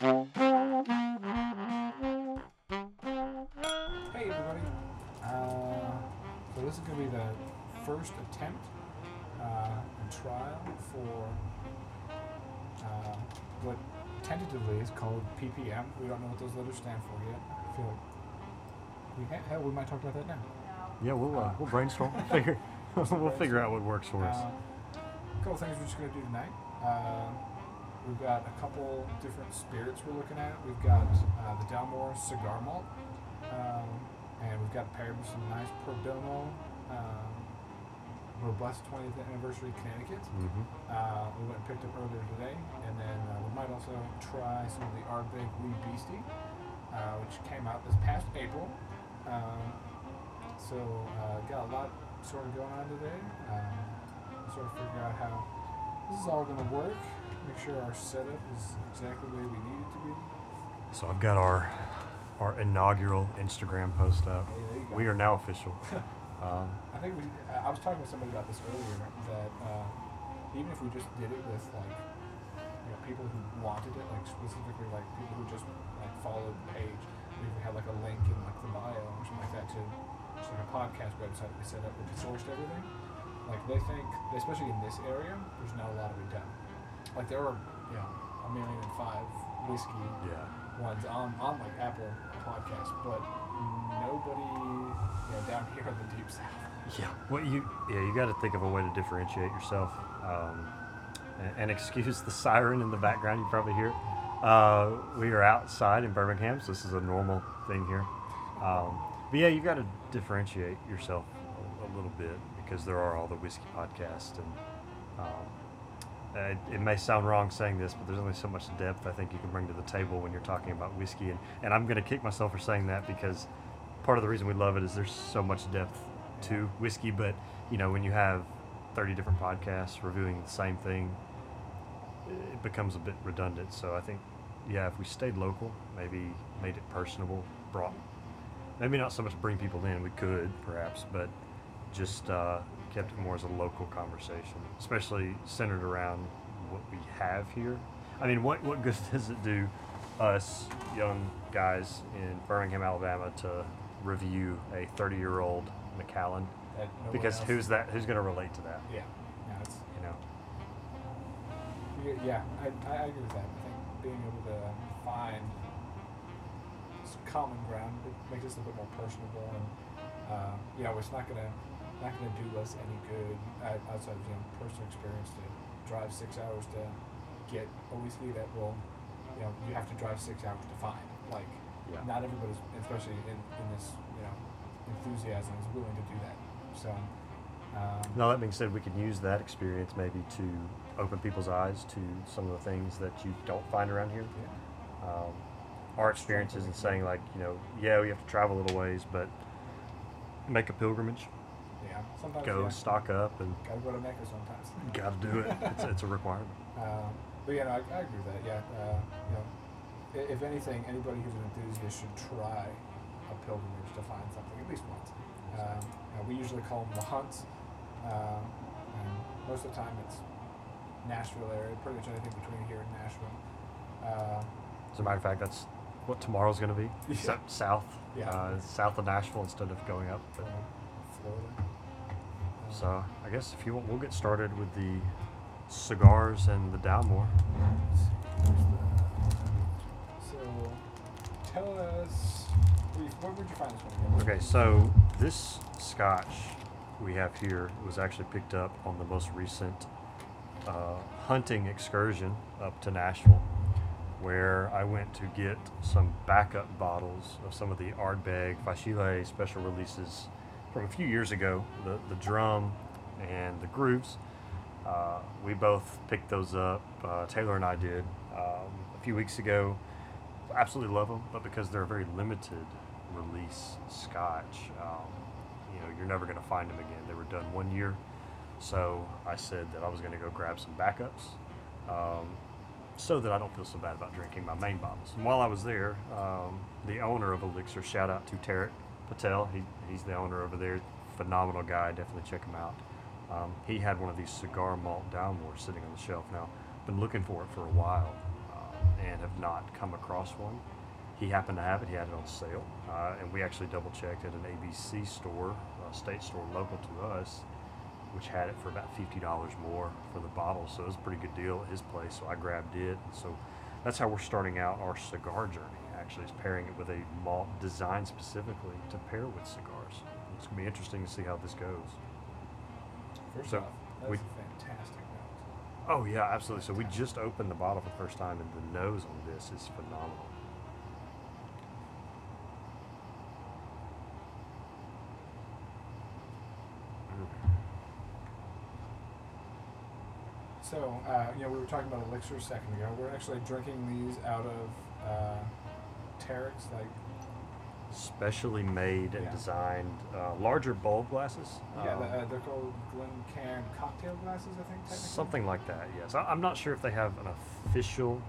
Hey everybody. Uh, so this is going to be the first attempt uh, and trial for uh, what tentatively is called PPM. We don't know what those letters stand for yet. I feel like we ha- hell, we might talk about that now. Yeah, we'll uh, we'll brainstorm. figure we'll figure out what works for us. Uh, a couple things we're just going to do tonight. We've got a couple different spirits we're looking at. We've got uh, the Dalmore Cigar Malt, um, and we've got paired with some nice Perdomo um, Robust 20th Anniversary Connecticut. hmm Uh, we went and picked up earlier today, and then uh, we might also try some of the Ardbeg Wee Beastie, uh, which came out this past April. Um, so uh, got a lot sort of going on today. Um, sort of figure out how this is all going to work. Make sure our setup is exactly the way we need it to be. So I've got our our inaugural Instagram post up. Hey, there you go. We are now official. um, I think we. I was talking with somebody about this earlier that uh, even if we just did it with like you know people who wanted it, like specifically like people who just like followed the page, we had like a link in like the bio or something like that to just like a podcast website we set up which sourced everything. Like they think, especially in this area, there's not a lot of it done. Like there are you know a million and five whiskey yeah. ones on, on like Apple Podcasts, but nobody you know down here in the deep south. Yeah. Well, you yeah you got to think of a way to differentiate yourself. Um, and, and excuse the siren in the background. You probably hear. Uh, we are outside in Birmingham, so this is a normal thing here. Um, but yeah, you got to differentiate yourself a, a little bit because there are all the whiskey podcasts, and um, it, may sound wrong saying this, but there's only so much depth I think you can bring to the table when you're talking about whiskey, and, and I'm going to kick myself for saying that because part of the reason we love it is there's so much depth to whiskey, but you know when you have 30 different podcasts reviewing the same thing, it becomes a bit redundant. So I think, yeah, if we stayed local, maybe made it personable, brought maybe not so much bring people in, we could perhaps, but just uh, kept it more as a local conversation, especially centered around what we have here. I mean, what what good does it do us young guys in Birmingham, Alabama, to review a 30 year old Macallan? That no Because who's that? Who's going to relate to that? Yeah, You know. yeah, I, I agree with that. I think being able to find common ground it makes us a bit more personable, and uh, you know, it's not gonna not gonna do us any good outside of you know personal experience to drive six hours to get whiskey that will, you know, you have to drive six hours to find. Like, Yeah. not everybody's, especially in, in this, you know, enthusiasm, is willing to do that. So. Um, Now that being said, we can use that experience maybe to open people's eyes to some of the things that you don't find around here. yeah. Um, our experiences in saying like, you know, yeah, we have to travel a little ways, but make a pilgrimage, sometimes go yeah, stock up, and Gotta go to Mecca sometimes. got to do it. It's, it's a requirement. Um, but yeah, no, I, I agree with that. Yeah, uh, you know, if anything, anybody who's an enthusiast should try a pilgrimage to find something at least once. Um, uh, we usually call them the hunts, um, and most of the time it's Nashville area, pretty much anything between here and Nashville. Uh, As a matter of fact, that's what tomorrow's going to be. Yeah. South, Yeah. uh, south of Nashville instead of going up. But, Florida. So I guess if you want, we'll get started with the cigars and the Dalmore. So, tell us, where, would you find this one again? Okay, so this scotch we have here was actually picked up on the most recent uh, hunting excursion up to Nashville, where I went to get some backup bottles of some of the Ardbeg Fèis Ìle special releases from a few years ago, the, the drum and the grooves. Uh, we both picked those up. Uh, Taylor and I did um, a few weeks ago. Absolutely love them, but because they're a very limited release Scotch, um, you know, you're never going to find them again. They were done one year, so I said that I was going to go grab some backups, um, so that I don't feel so bad about drinking my main bottles. And while I was there, um, the owner of Elixir, shout out to Tarek Patel. He, he's the owner over there. Phenomenal guy. Definitely check him out. Um, he had one of these cigar malt Dalmore sitting on the shelf. Now, been looking for it for a while. Um, and have not come across one. He happened to have it. He had it on sale, uh, and we actually double checked at an ABC store, a state store local to us, which had it for about fifty dollars more for the bottle. So it was a pretty good deal at his place. So I grabbed it. So that's how we're starting out our cigar journey. Actually, is pairing it with a malt designed specifically to pair with cigars. It's gonna be interesting to see how this goes. First So, off, that's we- a fantastic note. Oh yeah, absolutely. So we just opened the bottle for the first time, and the nose on this is phenomenal. So, uh, you know, we were talking about elixir a second ago. We're actually drinking these out of uh, Terex, like Specially made and Yeah. designed, uh, larger bulb glasses. yeah, um, the, uh, they're called Glencairn cocktail glasses, I think. Technically. Something like that, yes. I, I'm not sure if they have an official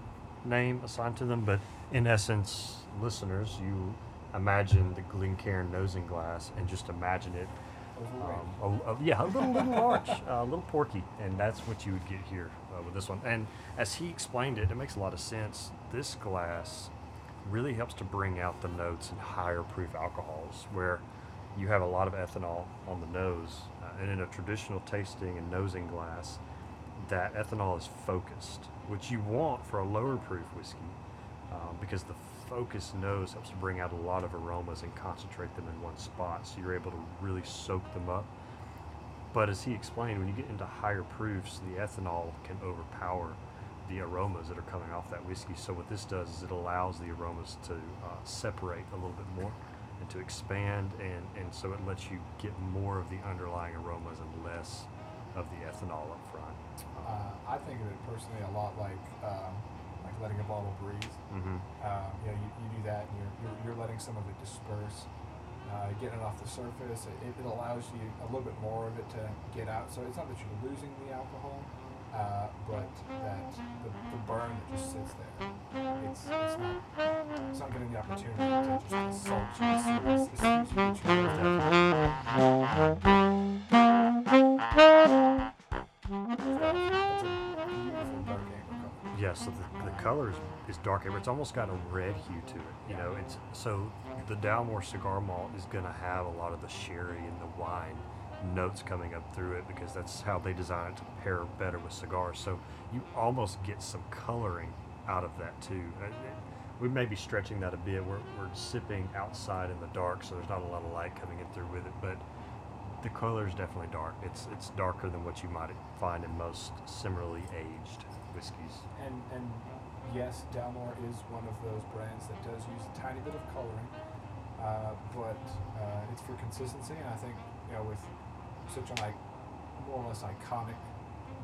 name assigned to them, but in essence, listeners, you imagine the Glencairn nosing glass and just imagine it, Overweight. um, a, a- yeah, a little, little large, a little porky, and that's what you would get here uh, with this one. And as he explained it, it makes a lot of sense. This glass really helps to bring out the notes in higher proof alcohols, where you have a lot of ethanol on the nose, uh, and in a traditional tasting and nosing glass, that ethanol is focused, which you want for a lower proof whiskey, um, because the focused nose helps to bring out a lot of aromas and concentrate them in one spot, so you're able to really soak them up. But as he explained, when you get into higher proofs, the ethanol can overpower the aromas that are coming off that whiskey. So what this does is it allows the aromas to uh, separate a little bit more and to expand, and, and so it lets you get more of the underlying aromas and less of the ethanol up front. Uh, I think of it personally a lot like um, like letting a bottle breathe. Mm-hmm. Um, you know, you, you do that, and you're, you're, you're letting some of it disperse, uh, getting it off the surface. It, it allows you a little bit more of it to get out. So it's not that you're losing the alcohol, uh, but that the, the burn that just sits there. It's, it's not it's not getting the opportunity to just insult you. It's, it's, it's, it's, it's, That's a beautiful dark. Yeah, so the, the color is, is dark amber. It's almost got a red hue to it. You know, it's so the Dalmore cigar malt is going to have a lot of the sherry and the wine notes coming up through it because that's how they design it to pair better with cigars. So you almost get some coloring out of that too. Uh, we may be stretching that a bit. We're, we're sipping outside in the dark, so there's not a lot of light coming in through with it, but the color is definitely dark. It's it's darker than what you might find in most similarly aged whiskeys. And and yes, Dalmore is one of those brands that does use a tiny bit of coloring, uh, but uh, it's for consistency. And I think you know with such a like more or less iconic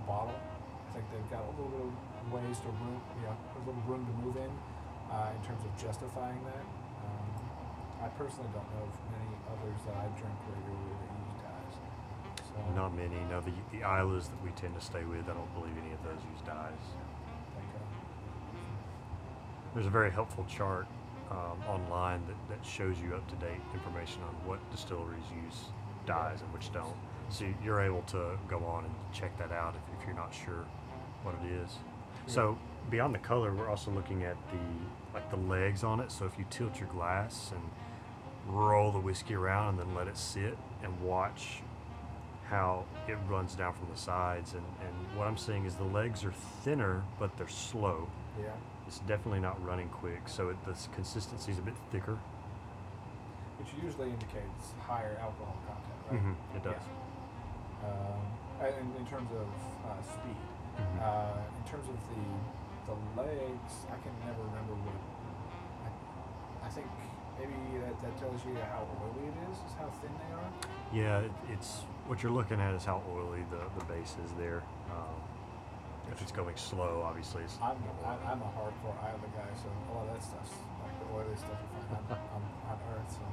bottle, I think they've got a little bit of ways to room, you know, a little room to move in uh, in terms of justifying that. Um, I personally don't know of many others that I drink regularly that use dyes. So Not many. No, the the Islays that we tend to stay with, I don't believe any of those use dyes. like, uh, There's a very helpful chart um, online that, that shows you up to date information on what distilleries use dyes and which don't. So you're able to go on and check that out if, if you're not sure what it is. So beyond the color, we're also looking at the like the legs on it. So if you tilt your glass and roll the whiskey around and then let it sit and watch how it runs down from the sides and, and what I'm seeing is the legs are thinner but they're slow. yeah. It's definitely not running quick, so it, the consistency is a bit thicker. which usually indicates higher alcohol content, right? Mhm, it does. Yeah. Um, and in terms of uh, speed, Mhm. uh, in terms of the the legs, I can never remember what. I, I think maybe that, that tells you how oily it is, is how thin they are. Yeah, it, it's what you're looking at is how oily the, the base is there. Um, if it's going slow, obviously it's I'm more I, oily. I'm a hardcore Islay guy, so a lot of that stuff's like the oily stuff you find on, on, on Earth. So.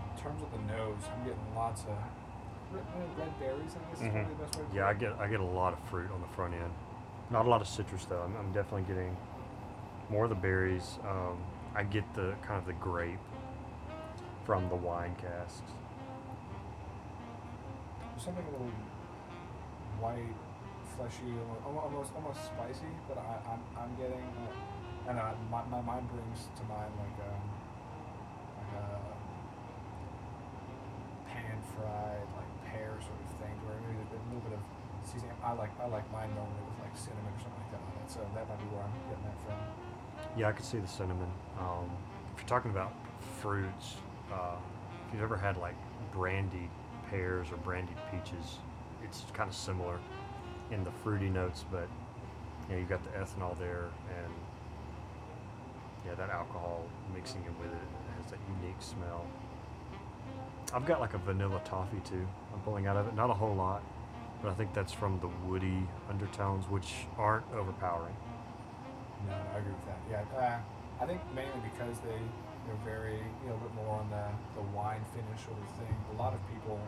In terms of the nose, I'm getting lots of red, red berries. I guess is Mhm. probably the best way to Yeah, I get I get a lot of fruit on the front end. Not a lot of citrus though. I'm, I'm definitely getting more of the berries. Um, I get the kind of the grape from the wine casks. There's something a little white, fleshy, almo- almost almost spicy. But I, I'm I'm getting, uh, and uh, my my mind brings to mind like um, like a pan fried like pear sort of thing, where maybe a little bit of seasoning. I like I like mine normally with like cinnamon or something like that on it. So that might be where I'm getting that from. Yeah, I could see the cinnamon. Um, if you're talking about fruits, uh, if you've ever had like brandied pears or brandied peaches, it's kind of similar in the fruity notes, but you know, you've got the ethanol there and yeah, that alcohol mixing in with it has that unique smell. I've got like a vanilla toffee too. I'm pulling out of it, not a whole lot, but I think that's from the woody undertones, which aren't overpowering. No, I agree with that. Yeah, uh, I think mainly because they they're very you know a bit more on the the wine finish sort of thing. A lot of people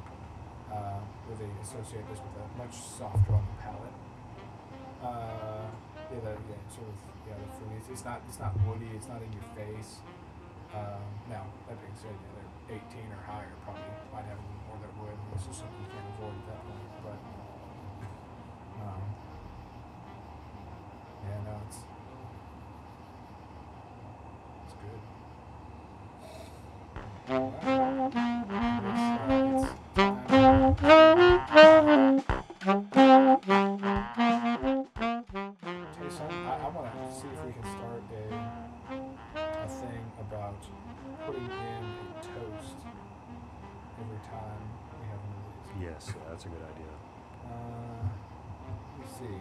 uh, really associate this with a much softer on the palate. Uh, yeah, the, yeah, sort of yeah, the fruity. It's, not it's not woody. It's not in your face. Um, now that being said, yeah, they're 18 or higher probably might have more that would. It's just something you can't at that point. But um, yeah, no, it's it's good. I, I want to see if we can start a, a thing about putting in every time we have one of these. Yes, that's a good idea. Uh, let me see.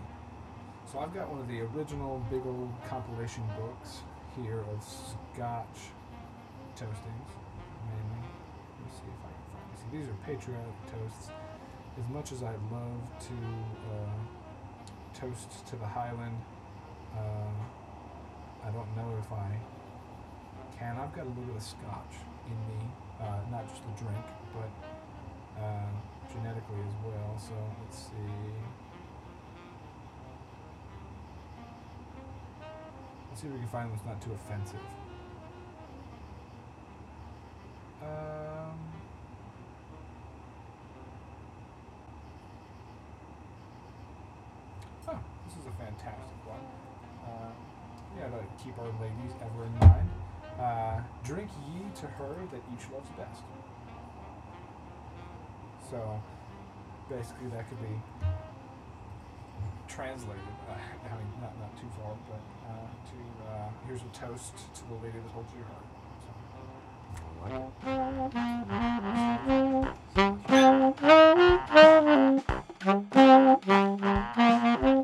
So I've got one of the original big old compilation books here of Scotch toastings, mainly. Let me see if I can find these. These are patriotic toasts. As much as I'd love to uh, toast to the Highland, uh, I don't know if I can. I've got a little bit of Scotch in me, uh, not just the drink, but uh, genetically as well. So let's see. Let's see if we can find one that's not too offensive. Um, this is a fantastic one. Uh, we gotta keep our ladies ever in mind. Uh, drink ye to her that each loves best. So basically, that could be translated. Uh, I mean, not not too far, but uh, to uh, here's a toast to the lady that holds your heart. So.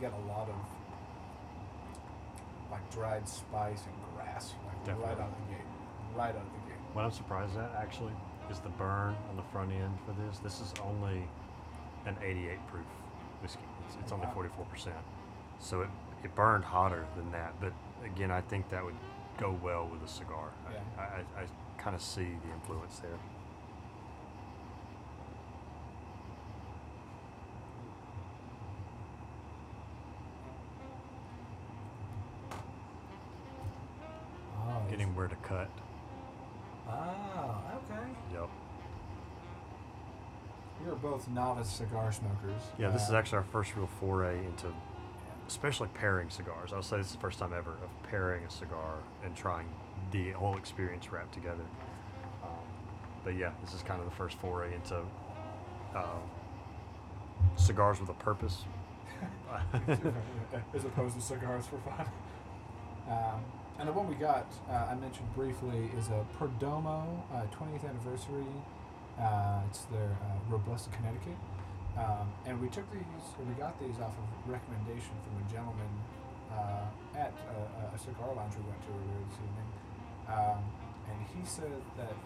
Get a lot of like dried spice and grass, like right out of the gate, right out of the gate. What I'm surprised at actually is the burn on the front end for this. This is only an 88 proof whiskey. It's, it's only 44%. So it, it burned hotter than that. But again, I think that would go well with a cigar. Yeah. I, I, I kind of see the influence there. Oh, Getting where to cut. Ah, okay. Yep. We are both novice cigar smokers. Yeah, this is Uh, actually our first real foray into especially pairing cigars. I'll say this is the first time ever of pairing a cigar and trying the whole experience wrapped together. Um, but yeah, this is kind of the first foray into um, cigars with a purpose. as opposed to cigars for fun. Um, and the one we got, uh, I mentioned briefly, is a Perdomo uh, 20th anniversary. Uh, it's their uh, Robusta, Connecticut. Um, and we took these, we got these off of recommendation from a gentleman uh, at a, a cigar lounge we went to earlier this evening. Um, and he said that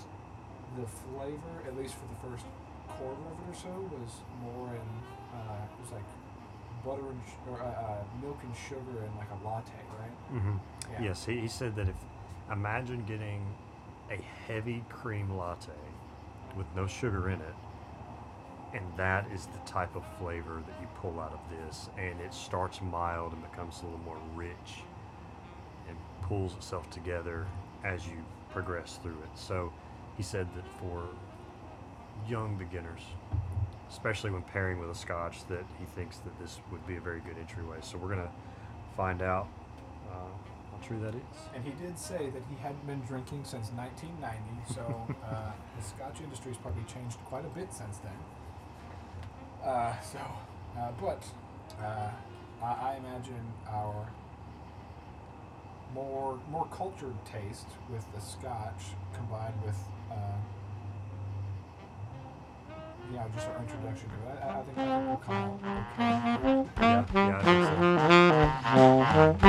the flavor, at least for the first quarter of it or so, was more in, uh, it was like butter and sh- or uh, uh, milk and sugar and like a latte, right? hmm Yeah. Yes, he, he said that if imagine getting a heavy cream latte with no sugar in it, and that is the type of flavor that you pull out of this, and it starts mild and becomes a little more rich and pulls itself together as you progress through it. So he said that for young beginners, especially when pairing with a scotch, that he thinks that this would be a very good entryway. So we're gonna find out uh, how true that is. And he did say that he hadn't been drinking since 1990, so uh, the Scotch industry has probably changed quite a bit since then. Uh, so, uh, but uh, I, I imagine our more more cultured taste with the Scotch combined with uh, know just our introduction to it. I, I think we'll come out okay. Yeah, yeah, I think so.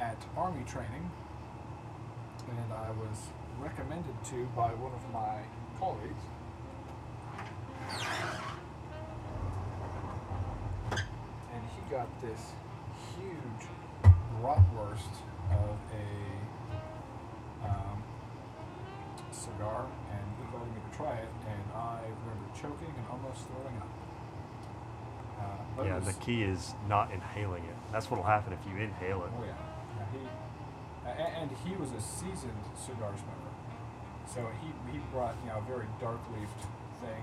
at army training, and I was recommended to by one of my colleagues. And he got this bratwurst of a um, cigar, and he invited me to try it, and I remember choking and almost throwing up. Uh, Yeah, the key is not inhaling it. That's what'll happen if you inhale it. Oh yeah, yeah he a- and he was a seasoned cigar smoker, so he he brought you know a very dark leafed thing.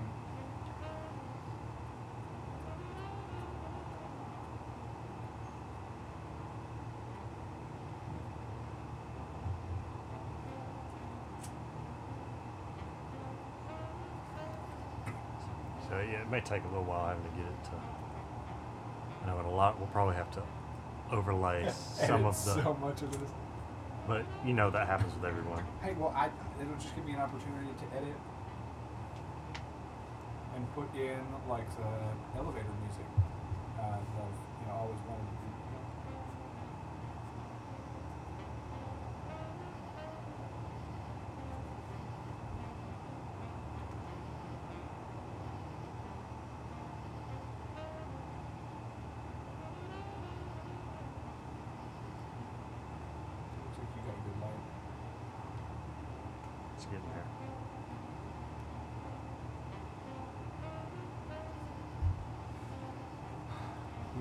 So yeah, it may take a little while having to get it to. I know, and a lot. We'll probably have to overlay some of the. so much of this. But you know that happens with everyone. Hey, well, I it'll just give me an opportunity to edit and put in like the elevator music uh, that I've you know always wanted to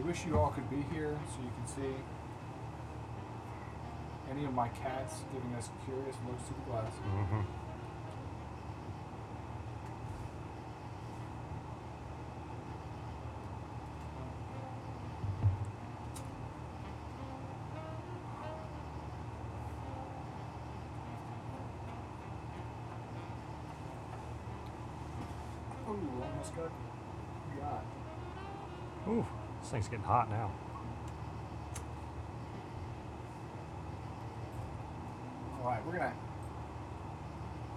wish you all could be here so you can see any of my cats giving us curious looks through the glass. Mm-hmm. Ooh, almost got. This thing's getting hot now. All right, we're gonna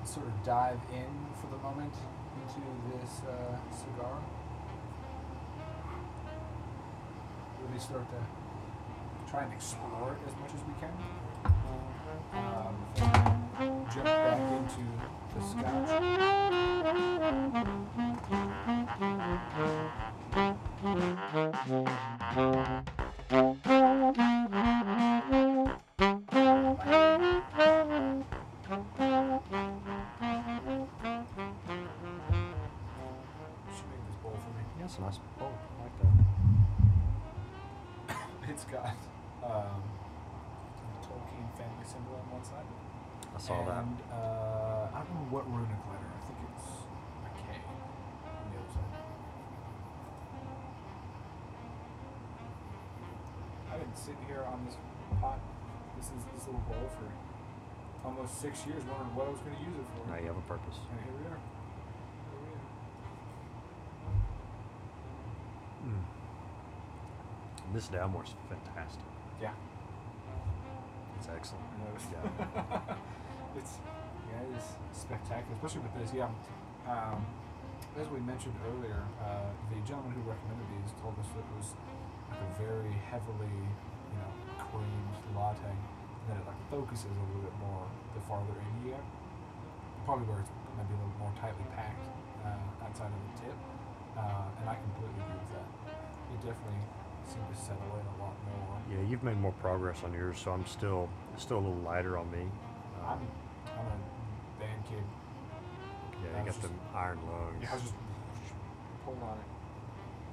sort of dive in for the moment into this uh, cigar. Really start to try and explore it as much as we can. Um, jump back into the scotch. You This Dalmore's fantastic. Yeah. It's excellent. Yeah. it's yeah, it's spectacular, especially with this. Yeah, um, as we mentioned earlier, uh, the gentleman who recommended these told us that it was like a very heavily, you know, creamed latte, and that it like focuses a little bit more the farther in you get. Probably where it's maybe a little more tightly packed uh, outside of the tip, uh, and I completely agree with that. It definitely seemed to settle in a lot more. Yeah, you've made more progress on yours, so I'm still still a little lighter on me. I'm Um, I'm a band kid Yeah, I you got them iron lungs. Yeah, I was just pulling on it.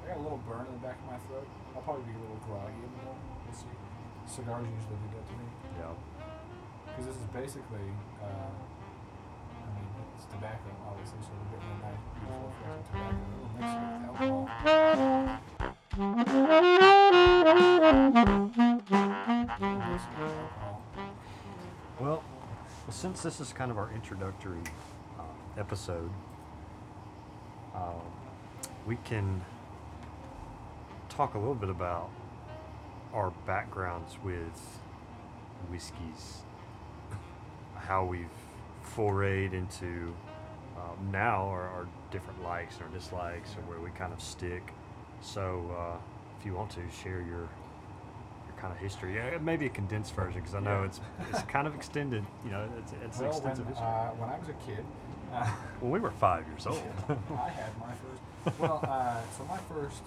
I got a little burn in the back of my throat. I'll probably be a little groggy in the morning. We'll see. Cigars usually do that to me. Yeah. Because this is basically, uh, I mean, it's tobacco, obviously, so we're getting a nice, beautiful, fresh tobacco. We'll mix it with alcohol. We'll since this is kind of our introductory uh, episode, um, we can talk a little bit about our backgrounds with whiskeys, how we've forayed into um, now our, our different likes and our dislikes, and where we kind of stick. So, uh, if you want to share your your kind of history, yeah, maybe a condensed version, because I know Yeah. it's it's kind of extended. You know, it's it's Well, when, history. uh, when I was a kid, uh, when we were five years old. I had my first. Well, uh, so my first,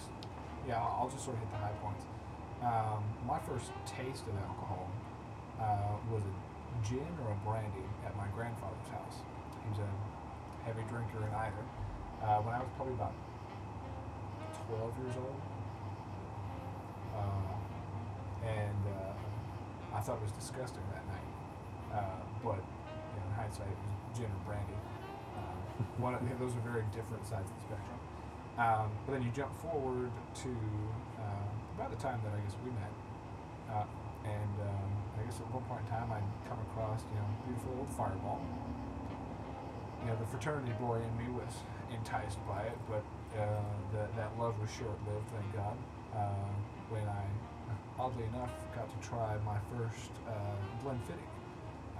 yeah, I'll I'll just sort of hit the high points. Um, my first taste of alcohol uh, was a gin or a brandy at my grandfather's house. He was a heavy drinker in either. Uh, when I was probably about 12 years old. Uh, and uh, I thought it was disgusting that night. Uh, but you know, in hindsight, it was gin or brandy. Um, one of, those are very different sides of the spectrum. Um, but then you jump forward to uh, about the time that I guess we met, uh, and um, I guess at one point in time I'd come across you know beautiful old Fireball. You know the fraternity boy in me was enticed by it, but uh, that that love was short-lived, thank God. Uh, when I, oddly enough, got to try my first uh, Glenfiddich,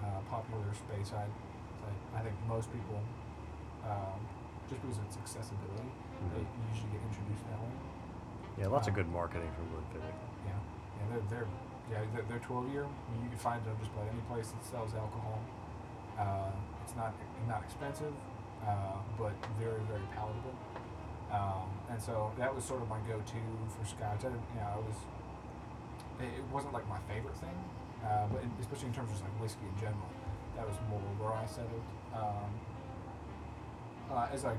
uh, popular space, I, I think most people, um, just because of its accessibility, they Mhm. usually get introduced that way. Yeah, lots of Um, good marketing from Glenfiddich. Yeah, yeah, they're they're yeah they're, they're 12 year. I mean, you can find them just about any place that sells alcohol. Uh, it's not not expensive, uh, but very very palatable. Um, and so that was sort of my go-to for scotch. I you know, I was it, wasn't like my favorite thing, uh, but in, especially in terms of like whiskey in general, that was more where I settled. Um, uh, as I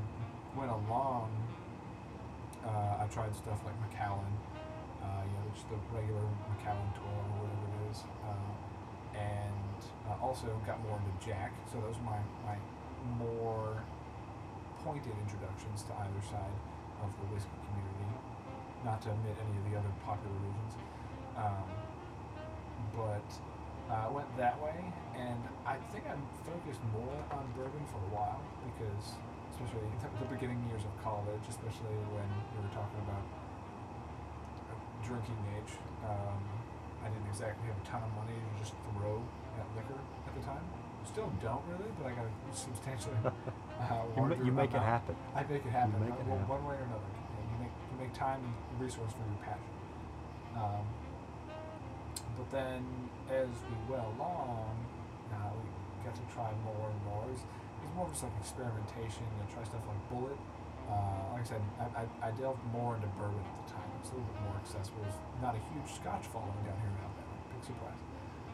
went along, uh, I tried stuff like Macallan, uh, you know, just the regular Macallan 12 or whatever it is, uh, and also got more into Jack. So those were my, my more pointed introductions to either side of the whiskey community, not to omit any of the other popular regions. Um, but uh, went that way, and I think I'm focused more on bourbon for a while because, especially the beginning years of college, especially when we were talking about uh, drinking age, um, I didn't exactly have a ton of money to just throw at liquor at the time. Still don't really, but I got a substantially uh, You, ma- you make it happen. I make it happen. make uh, it one, happen. one way or another. You, make you make time and resource for your passion. Um, but then, as we went along, uh, we got to try more and more. It's, was, it was more just like experimentation and try stuff like Bulleit. Uh, like I said, I, I, I delved more into bourbon at the time. It's a little bit more accessible. There's not a huge Scotch following down here in Alabama. Big surprise.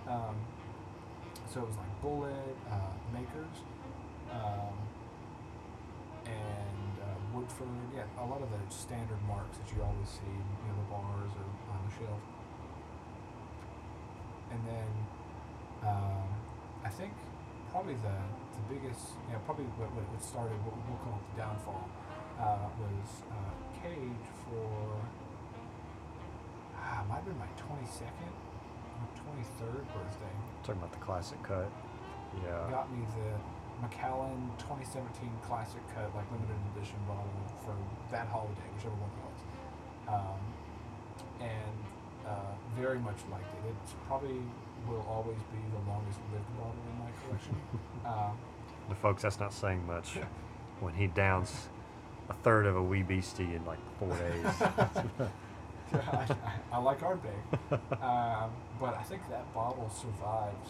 Um, so it was like Bulleit, uh, Makers, um, and uh, Woodford. Yeah, a lot of the standard marks that you always see, you know, the bars or on the shelf. And then um, I think probably the the biggest, know, probably what, what started what we'll call it the downfall uh, was uh, Cage for ah, might have been my twenty second or twenty third birthday. Talking about the classic cut. Yeah. got me the Macallan 2017 Classic Cut, like limited edition bottle for that holiday, whichever one it was. Um, and uh, very much liked it. It probably will always be the longest lived bottle in my collection. um, The folks, that's not saying much when he downs a third of a wee beastie in like four days. I, I, like Ardbeg, um, but I think that bottle survived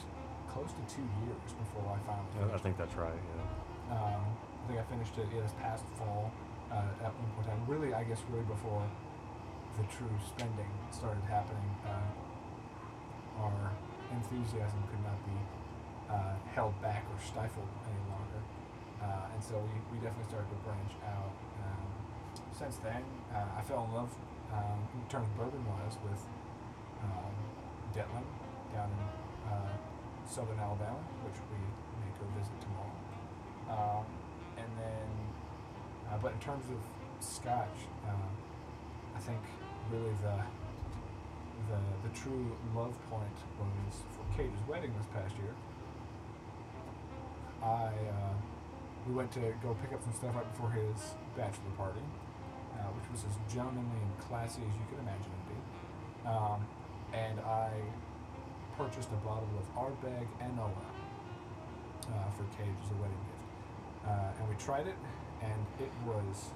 close to two years before I finally I- think that's right. Yeah. Um, I think I finished it yeah, this past fall uh, at one point time. Really, I guess really before the true spending started happening. Uh, our enthusiasm could not be uh, held back or stifled any longer. uh, and so we, we definitely started to branch out. Um, since then, uh, I fell in love um, in terms of bourbon wise with um, Detland down in uh, southern Alabama, which we may go visit tomorrow. Um, and then, uh, but in terms of Scotch, um, I think really the the the true love point was for Cage's wedding this past year. I uh, we went to go pick up some stuff right before his bachelor party, uh, which was as gentlemanly and classy as you could imagine it be. Um, and I purchased a bottle of Ardbeg An Oa uh, for Cage as a wedding gift. Uh, and we tried it, and it was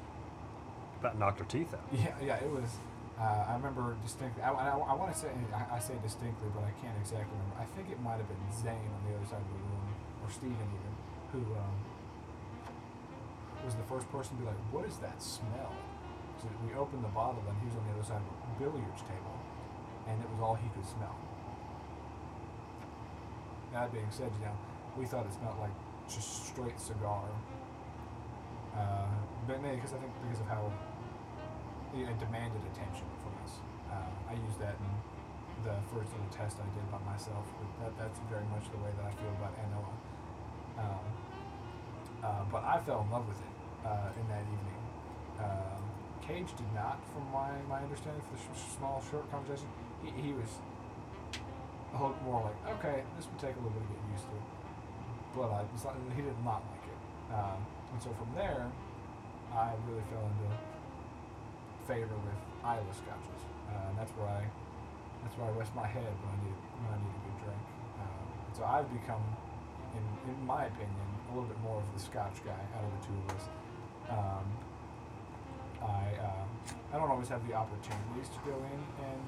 About knocked her teeth out. yeah, yeah, it was. Uh, I remember distinctly. I, I, I want to say I, I say distinctly, but I can't exactly remember. I think it might have been Zane on the other side of the room, or Steven even, who um, was the first person to be like, "What is that smell?" So we opened the bottle, and he was on the other side of a billiards table, and it was all he could smell. That being said, you know, we thought it smelled like just straight cigar. Uh, but maybe because I think because of how it demanded attention from us. Uh, I used that in the first little test I did by myself. That, that's very much the way that I feel about An Oa. Um, uh, but I fell in love with it uh, in that evening. Um, Cage did not, from my, my understanding, for the sh- small, short conversation. He, he was a whole more like, okay, this would take a little bit to get used to. But I, not, he did not like it. Um, and so from there, I really fell into favor with Islay scotches, uh, and that's where I that's where I rest my head when I need when I need a good drink. Um, and so I've become, in in my opinion, a little bit more of the Scotch guy out of the two of us. Um, I uh, I don't always have the opportunities to go in and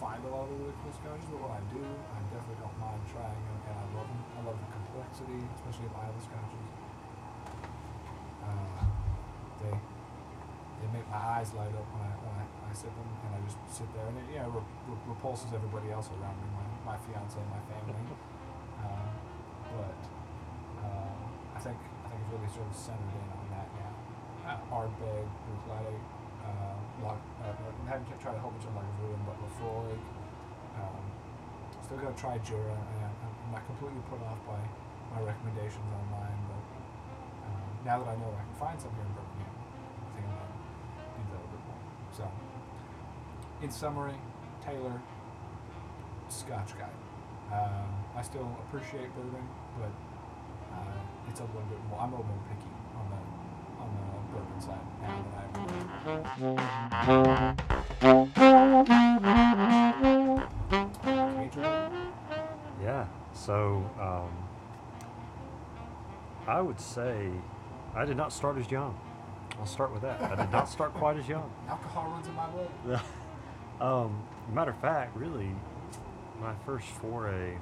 find a lot of really cool scotches, but when I do, I definitely don't mind trying them, and I love them. I love the complexity, especially of Islay scotches. Uh, they they make my eyes light up when I when I, I sip them, and I just sit there, and it you know re- re- repulses everybody else around me, my my fiance, my family. Um, but uh, I think I think it's really sort of centered in on that now. Uh, Ardbeg, Bruichladdich, uh, Lock, uh, I haven't tried a whole bunch of Lagavulin, but Laphroaig. Um, still gonna try Jura, I'm I'm not completely put off by my recommendations online, but um, now that I know I can find some here in Birmingham, I think I'm gonna do that a bit more. So, in summary, Taylor, Scotch guy. Um, I still appreciate bourbon, but uh, it's a little bit more. I'm a little more picky the bourbon now than I. Yeah. So um, I would say I did not start as young. I'll start with that. I did not start quite as young. Alcohol runs in my blood. um, matter of fact, really, my first foray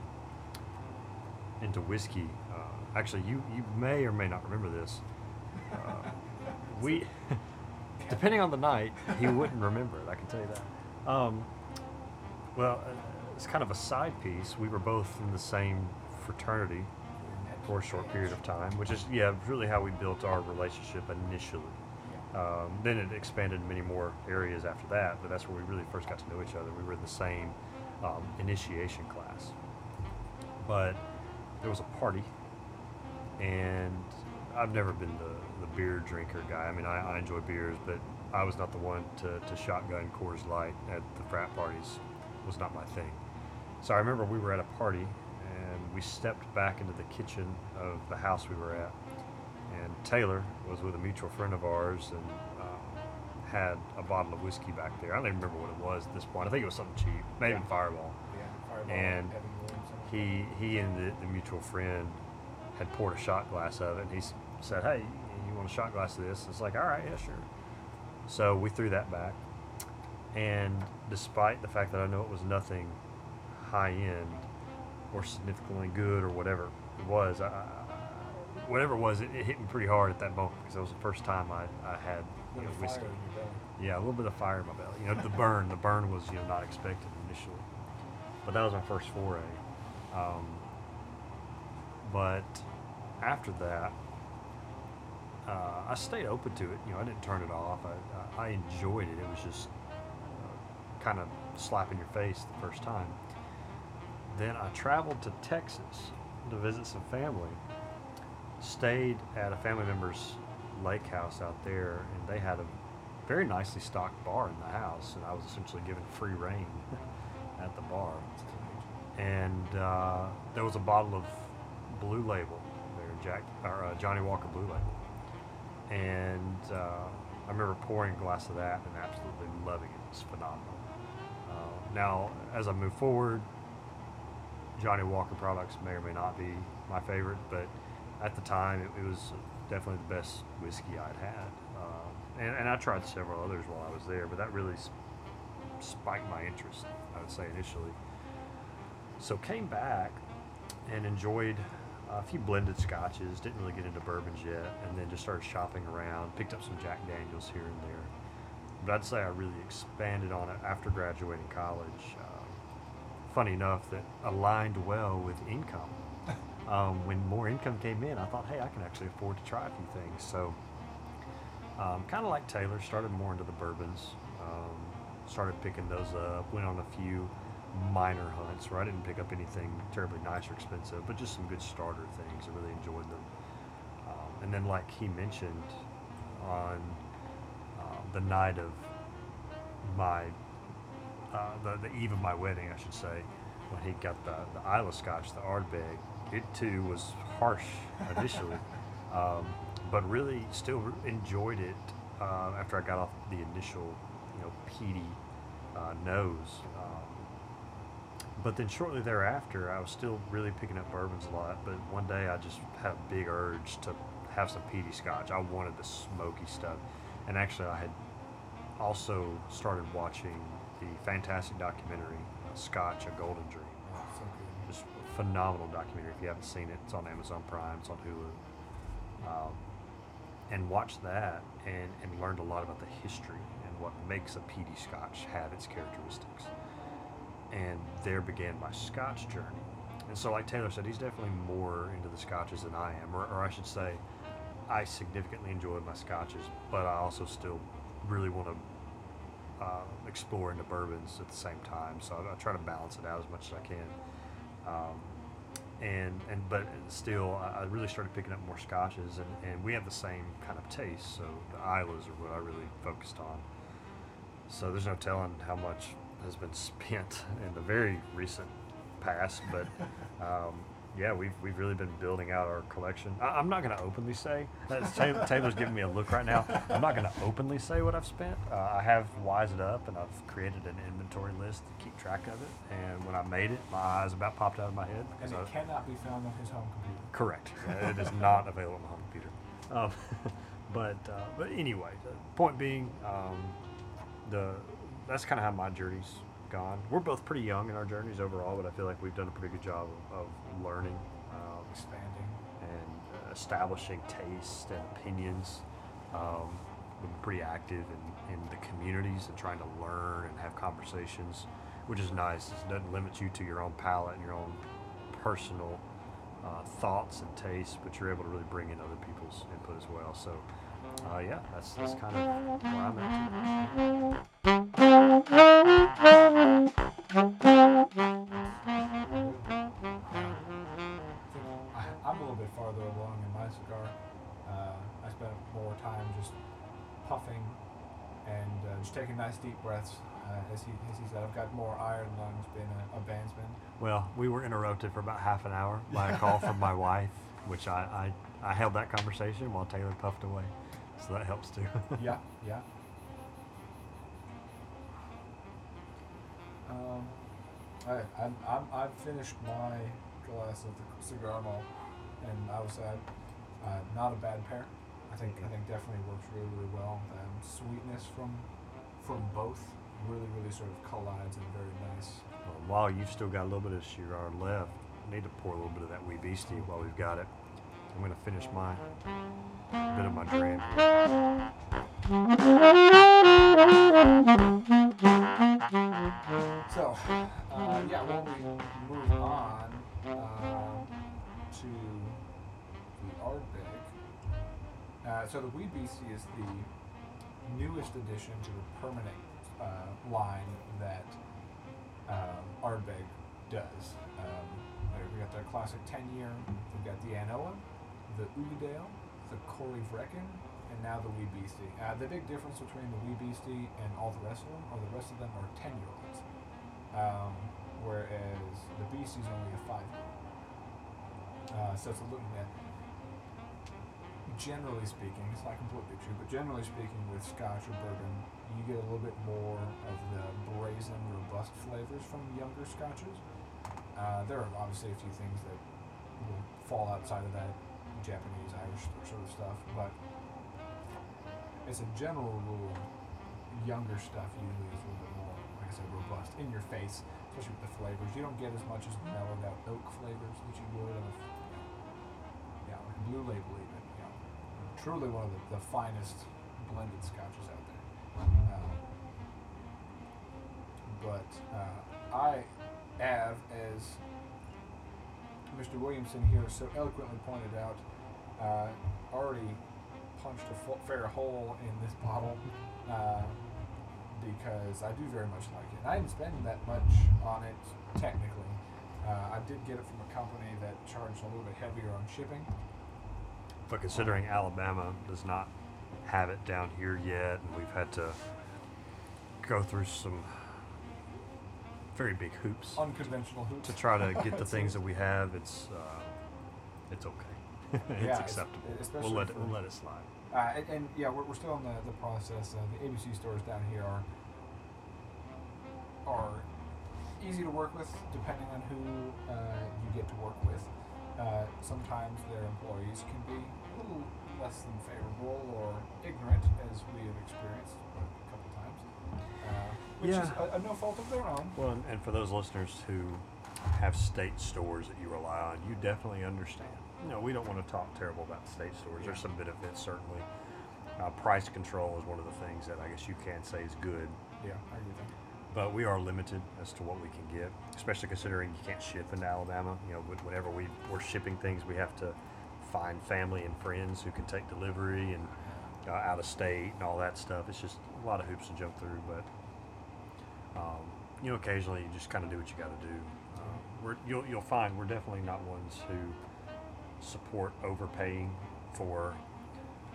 into whiskey. Uh, actually, you you may or may not remember this. We, depending on the night, he wouldn't remember it. I can tell you that. Um, well, uh, it's kind of a side piece. We were both in the same fraternity for a short period of time, which is yeah, really how we built our relationship initially. Um, then it expanded many more areas after that, but that's where we really first got to know each other. We were in the same um, initiation class. But there was a party, and I've never been the beer drinker guy. I mean, I, I enjoy beers, but I was not the one to, to shotgun Coors Light at the frat parties. It was not my thing. So I remember we were at a party, and we stepped back into the kitchen of the house we were at, and Taylor was with a mutual friend of ours and um, had a bottle of whiskey back there. I don't even remember what it was at this point. I think it was something cheap, maybe Yeah. Fireball. Yeah, Fireball, And He he and the, the mutual friend had poured a shot glass of it, and he said, "Hey, want a shot glass of this?" It's like, "All right, yeah, sure." So we threw that back, and despite the fact that I know it was nothing high end or significantly good or whatever it was, I, whatever it was, it, it hit me pretty hard at that moment because it was the first time I, I had you know, whiskey. fire in your belly. Yeah, a little bit of fire in my belly. You know, the burn. The burn was you know not expected initially, but that was my first foray. Um, but after that, uh, I stayed open to it. You know, I didn't turn it off. I, I enjoyed it. It was just uh, kind of slapping your face the first time. Then I traveled to Texas to visit some family. Stayed at a family member's lake house out there, and they had a very nicely stocked bar in the house, and I was essentially given free reign at the bar. And uh, there was a bottle of Blue Label there, Jack or uh, Johnnie Walker Blue Label, and uh, I remember pouring a glass of that and absolutely loving it. It's phenomenal. Uh, now, as I move forward, Johnnie Walker products may or may not be my favorite, but at the time it, it was definitely the best whiskey I'd had. Uh, and, and I tried several others while I was there, but that really s- spiked my interest, I would say, initially. So came back and enjoyed a few blended scotches, didn't really get into bourbons yet, and then just started shopping around, picked up some Jack Daniels here and there. But I'd say I really expanded on it after graduating college. Uh, funny enough, that aligned well with income. Um, when more income came in, I thought, hey, I can actually afford to try a few things. So, um, kind of like Taylor, started more into the bourbons. Um, started picking those up. Went on a few minor hunts where I didn't pick up anything terribly nice or expensive, but just some good starter things. I really enjoyed them. Um, and then, like he mentioned, on uh, the night of my uh, the, the eve of my wedding, I should say, when he got the, the Islay Scotch, the Ardbeg, it too was harsh initially, um, but really still enjoyed it uh, after I got off the initial, you know, peaty uh, nose. Um, but then shortly thereafter, I was still really picking up bourbons a lot. But one day, I just had a big urge to have some peaty Scotch. I wanted the smoky stuff, and actually, I had also started watching the fantastic documentary Scotch: A Golden Dream. Oh, so. Just a phenomenal documentary. If you haven't seen it, it's on Amazon Prime. It's on Hulu. Um, and watched that and, and learned a lot about the history and what makes a peaty Scotch have its characteristics. And there began my Scotch journey. And so, like Taylor said, he's definitely more into the Scotches than I am, or, or I should say, I significantly enjoy my Scotches, but I also still really want to uh, explore into bourbons at the same time. So I, I try to balance it out as much as I can. Um, and and but still, I I really started picking up more scotches, and, and we have the same kind of taste. So the Islays are what I really focused on. So there's no telling how much has been spent in the very recent past, but um, yeah, we've we've really been building out our collection. I, I'm not going to openly say. Taylor, Taylor's giving me a look right now. I'm not going to openly say what I've spent. Uh, I have wised it up, and I've created an inventory list to keep track of it. And when I made it, my eyes about popped out of my head. And it I- cannot be found on his home computer. Correct. Uh, it is not available on the home computer. Um, but uh, but anyway, the point being, um, the that's kind of how my journey's gone. We're both pretty young in our journeys overall, but I feel like we've done a pretty good job of, of learning um, Expanding. and uh, establishing tastes and opinions. Um, we've been pretty active in, in the communities and trying to learn and have conversations, which is nice. It doesn't limit you to your own palate and your own personal uh, thoughts and tastes, but you're able to really bring in other people's input as well. So, uh, yeah, that's, that's kind of where I'm at. I'm a little bit farther along in my cigar. Uh, I spent more time just puffing and uh, just taking nice deep breaths. Uh, as, he, as he said, I've got more iron lungs being a, a bandsman. Well, we were interrupted for about half an hour by a call from my wife, which I, I, I held that conversation while Taylor puffed away. So that helps too. yeah, yeah. Um, I, I'm, I'm, I've finished my glass of the cigar malt, and I would say uh, not a bad pair. I think I think definitely works really really well. Um, sweetness from from both really really sort of collides in a very nice. Well, while you've still got a little bit of Shiraz left, I need to pour a little bit of that wee beastie while we've got it. I'm going to finish bit of my. So uh, yeah, when we move on uh, to the Ardbeg, Uh, so the Wee Beastie is the newest addition to the permanent uh, line that um, Ardbeg does. Um, we got the classic 10 year, we've got the An Oa, the Uigeadail, the Corey Vrecken, and now the Wee Beastie. Uh, the big difference between the Wee Beastie and all the rest of them, or the rest of them, are 10 year olds. Um, whereas the Beastie's only a 5 year old. Uh, so it's looking at generally speaking, it's not completely true, but generally speaking, with Scotch or bourbon, you get a little bit more of the brazen, robust flavors from younger Scotches. Uh, there are obviously a few things that will fall outside of that Japanese, Irish sort of stuff, but as a general rule, younger stuff usually is a little bit more, like I said, robust in your face, especially with the flavors. You don't get as much as mellowed out oak flavors that you would of, yeah, like Blue Label even, you know, truly one of the, the finest blended scotches out there. Um, but uh, I have, as Mr. Williamson here so eloquently pointed out, uh, already punched a fair hole in this bottle uh, because I do very much like it. I didn't spend that much on it technically. Uh, I did get it from a company that charged a little bit heavier on shipping. But considering Alabama does not have it down here yet, and we've had to go through some very big hoops Unconventional hoops. to try to get the things that we have, it's uh, it's okay. it's Yeah, acceptable. We'll let it, we'll let it slide. Uh, and, and yeah, we're, we're still in the, the process. Uh, the ABC stores down here are are easy to work with depending on who uh, you get to work with. Uh, sometimes their employees can be a little less than favorable or ignorant, as we have experienced a couple times, which is Yeah. a, a no fault of their own. Well, and, and for those listeners who have state stores that you rely on, you definitely understand. You know, we don't want to talk terrible about state stores. There's some benefits, certainly. Uh, price control is one of the things that I guess you can say is good, Yeah, I agree with but we are limited as to what we can get, especially considering you can't ship into Alabama. You know, whenever we, we're shipping things, we have to find family and friends who can take delivery and uh, out of state and all that stuff. It's just a lot of hoops to jump through, but um, you know, occasionally you just kind of do what you got to do. Uh, we're, you'll, you'll find we're definitely not ones who support overpaying for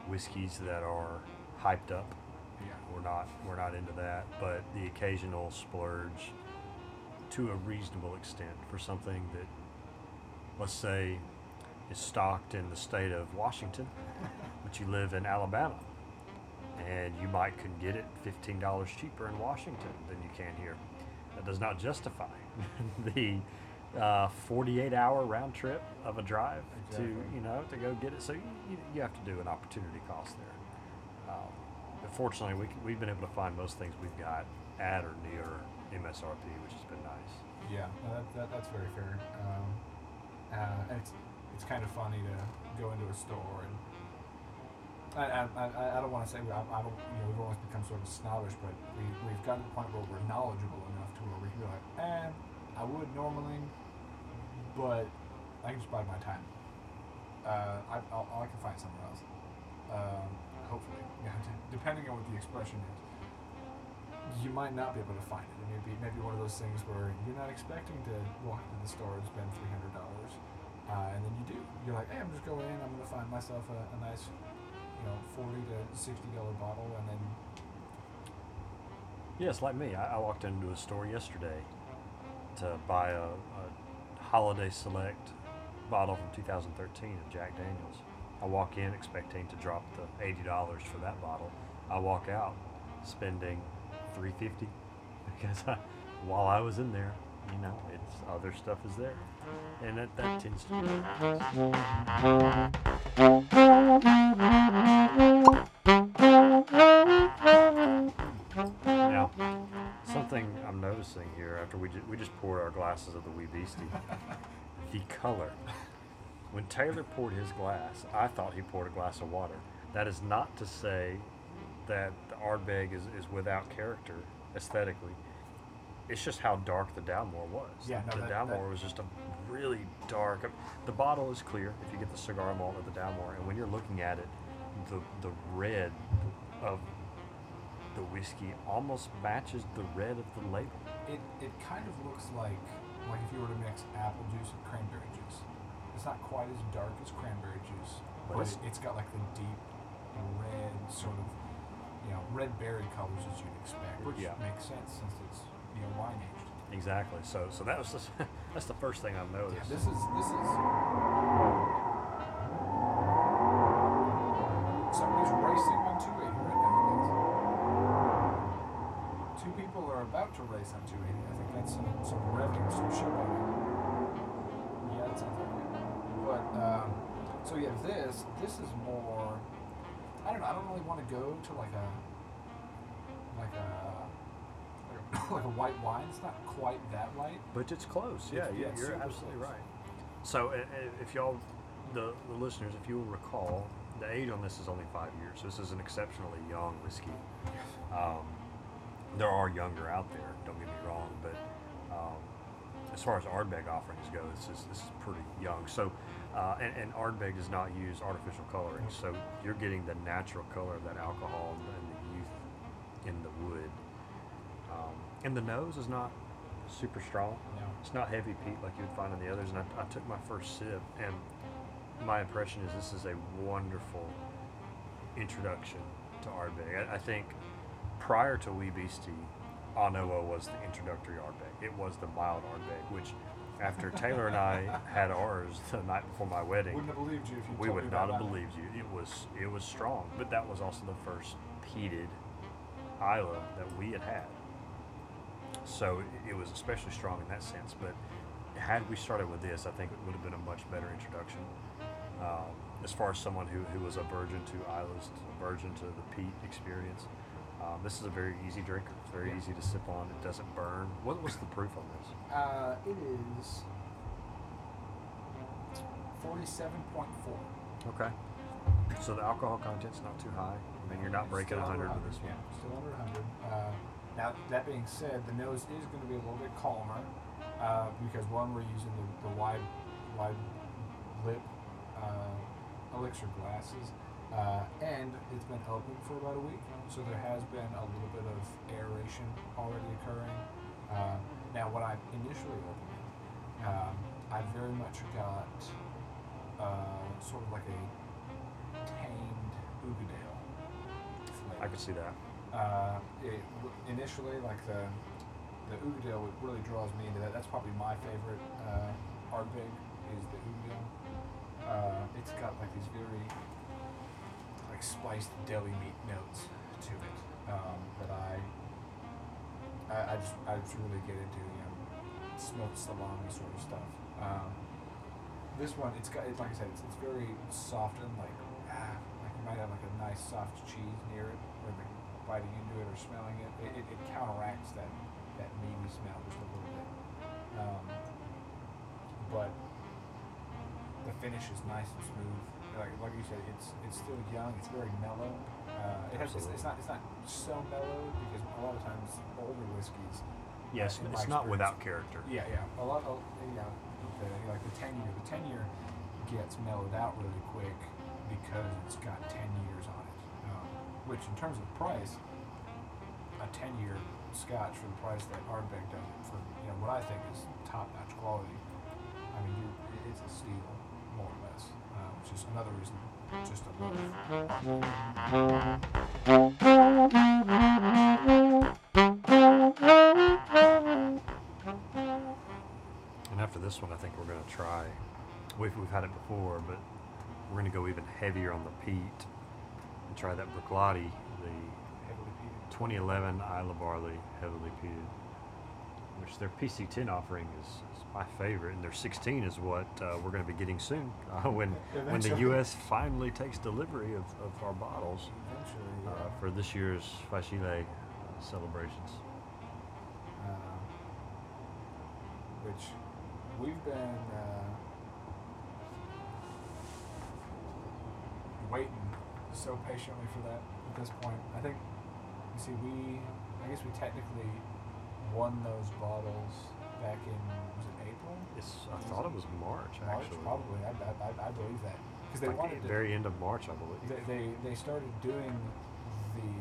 whiskeys that are hyped up. Yeah. We're not we're not into that, but the occasional splurge to a reasonable extent for something that let's say is stocked in the state of Washington, but you live in Alabama and you might can get it fifteen dollars cheaper in Washington than you can here. That does not justify the uh, 48 hour round trip of a drive Exactly. to you know to go get it. So you, you, you have to do an opportunity cost there. Um, but fortunately, we, can- we've been able to find most things we've got at or near MSRP, which has been nice. Yeah, that, that, that's very fair. Um, uh, and it's it's kind of funny to go into a store and I, I, I, don't want to say I, I don't you know we've always become sort of snobbish, but we we've gotten to the point where we're knowledgeable enough to where we can be like, eh, I would normally, but I can just bide my time. Uh, I I'll, I can find somewhere else. Um, hopefully, depending on what the expression is you might not be able to find it. It may be maybe one of those things where you're not expecting to walk into the store and spend three hundred dollars, uh, and then you do. You're like, hey, I'm just going in. I'm going to find myself a, a nice, you know, forty to sixty dollar bottle, and then Yes, like me. I, I walked into a store yesterday to buy a, a holiday select bottle from 2013 of Jack Daniels. I walk in expecting to drop the $80 for that bottle. I walk out spending 350 because I, while I was in there, you know, it's other stuff is there, and that, that tends to. Be Now, something I'm noticing here after we ju- we just poured our glasses of the Wee Beastie, the color. When Taylor poured his glass, I thought he poured a glass of water. That is not to say that the Ardbeg is, is without character aesthetically. It's just how dark the Dalmore was. Yeah, no, the that- Dalmore that- was just a really dark. The bottle is clear if you get the cigar malt of the Dalmore, and when you're looking at it, the the red of the whiskey almost matches the red of the label. It it kind of looks like like if you were to mix apple juice and cranberry juice. It's not quite as dark as cranberry juice, But but it's- it, it's got like the deep red sort of you know red berry colors as you'd expect, which Yeah. makes sense since it's you know wine aged. Exactly. So so that was just, that's the first thing I've Yeah, noticed. this is this is somebody's racing on 280 right now. Two people are about to race on 280. I think that's some some revving, some showboating. Yeah, that sounds like it. But um, so yeah, this this is more. I don't know. I don't really want to go to like a like a like a, white wine. It's not quite that white. But it's close. Yeah, It's- yeah, it's you're absolutely close. right. So if y'all, the, the listeners, if you will recall, the age on this is only five years. This is an exceptionally young whiskey. Um, there are younger out there. Don't get me wrong, but um, as far as Ardbeg offerings go, this is this is pretty young. So, uh, and, and Ardbeg does not use artificial coloring, so you're getting the natural color of that alcohol and the youth in the wood. Um, and the nose is not super strong. No. It's not heavy peat like you would find in the others. And I, I took my first sip, and my impression is this is a wonderful introduction to Ardbeg. I, I think prior to Wee Beastie, An Oa was the introductory Ardbeg. It was the mild Ardbeg, which after Taylor and I had ours the night before my wedding, Wouldn't have believed you if you we would not have that. believed you. It was it was strong, but that was also the first peated Islay that we had had. So it- was especially strong in that sense. But had we started with this, I think it would have been a much better introduction. Um, as far as someone who, who was a virgin to Islays, a virgin to the peat experience, um, this is a very easy drinker. It's very Yeah. easy to sip on. It doesn't burn. What was the proof on this? Uh, it is forty-seven point four. Okay. So the alcohol content's not too high. I mean, you're not breaking 100 with this one. Yeah, still under 100. Uh, now, that being said, the nose is going to be a little bit calmer uh, because one, we're using the, the wide, wide lip uh, elixir glasses, uh, and it's been open for about a week, so there has been a little bit of aeration already occurring. Uh, now, when I initially opened it, um, I very much got uh, sort of like a tamed Uigeadail. I could see that. Uh, it, initially, like the the what really draws me into that. That's probably my favorite uh, Ardbeg is the Uigeadail. Uh, it's got like these very like spiced deli meat notes to it um, that I, I I just I just really get into you know smoked salami sort of stuff. Um, this one, it's got, it, like I said, it's, it's very soft and like, ah, like you might have like a nice soft cheese near it, biting into it or smelling it. It, it, it counteracts that, that meaty smell just a little bit. Um, but the finish is nice and smooth. Like, like you said, it's it's still young. It's very mellow. Uh, it has, it's, it's not it's not so mellow because a lot of times older whiskeys. Yes, in it's not without character. Yeah, yeah. A lot of yeah, the, like the ten year. The ten year gets mellowed out really quick because it's got ten years which, in terms of price, a ten year Scotch for the price that Ardbeg does for, you know, what I think is top notch quality. I mean, it's a steal, more or less. Uh, which is another reason just to love. And after this one, I think we're going to try. We've, we've had it before, but we're going to go even heavier on the peat and try that Bruichladdich, the Heavily peated. 2011 Islay Barley heavily peated, which their PC10 offering is, is my favorite, and their 16 is what uh, we're going to be getting soon uh, when when the U.S. finally takes delivery of, of our bottles uh, yeah. for this year's Fèis Ìle celebrations. uh, which we've been uh, waiting so patiently for that at this point. I think, you see, we, I guess we technically won those bottles back in, was it April? It's, I thought it was March, March, actually. probably. I, I, I, I believe that. because they like wanted the to, very end of March, I believe. they, they they started doing the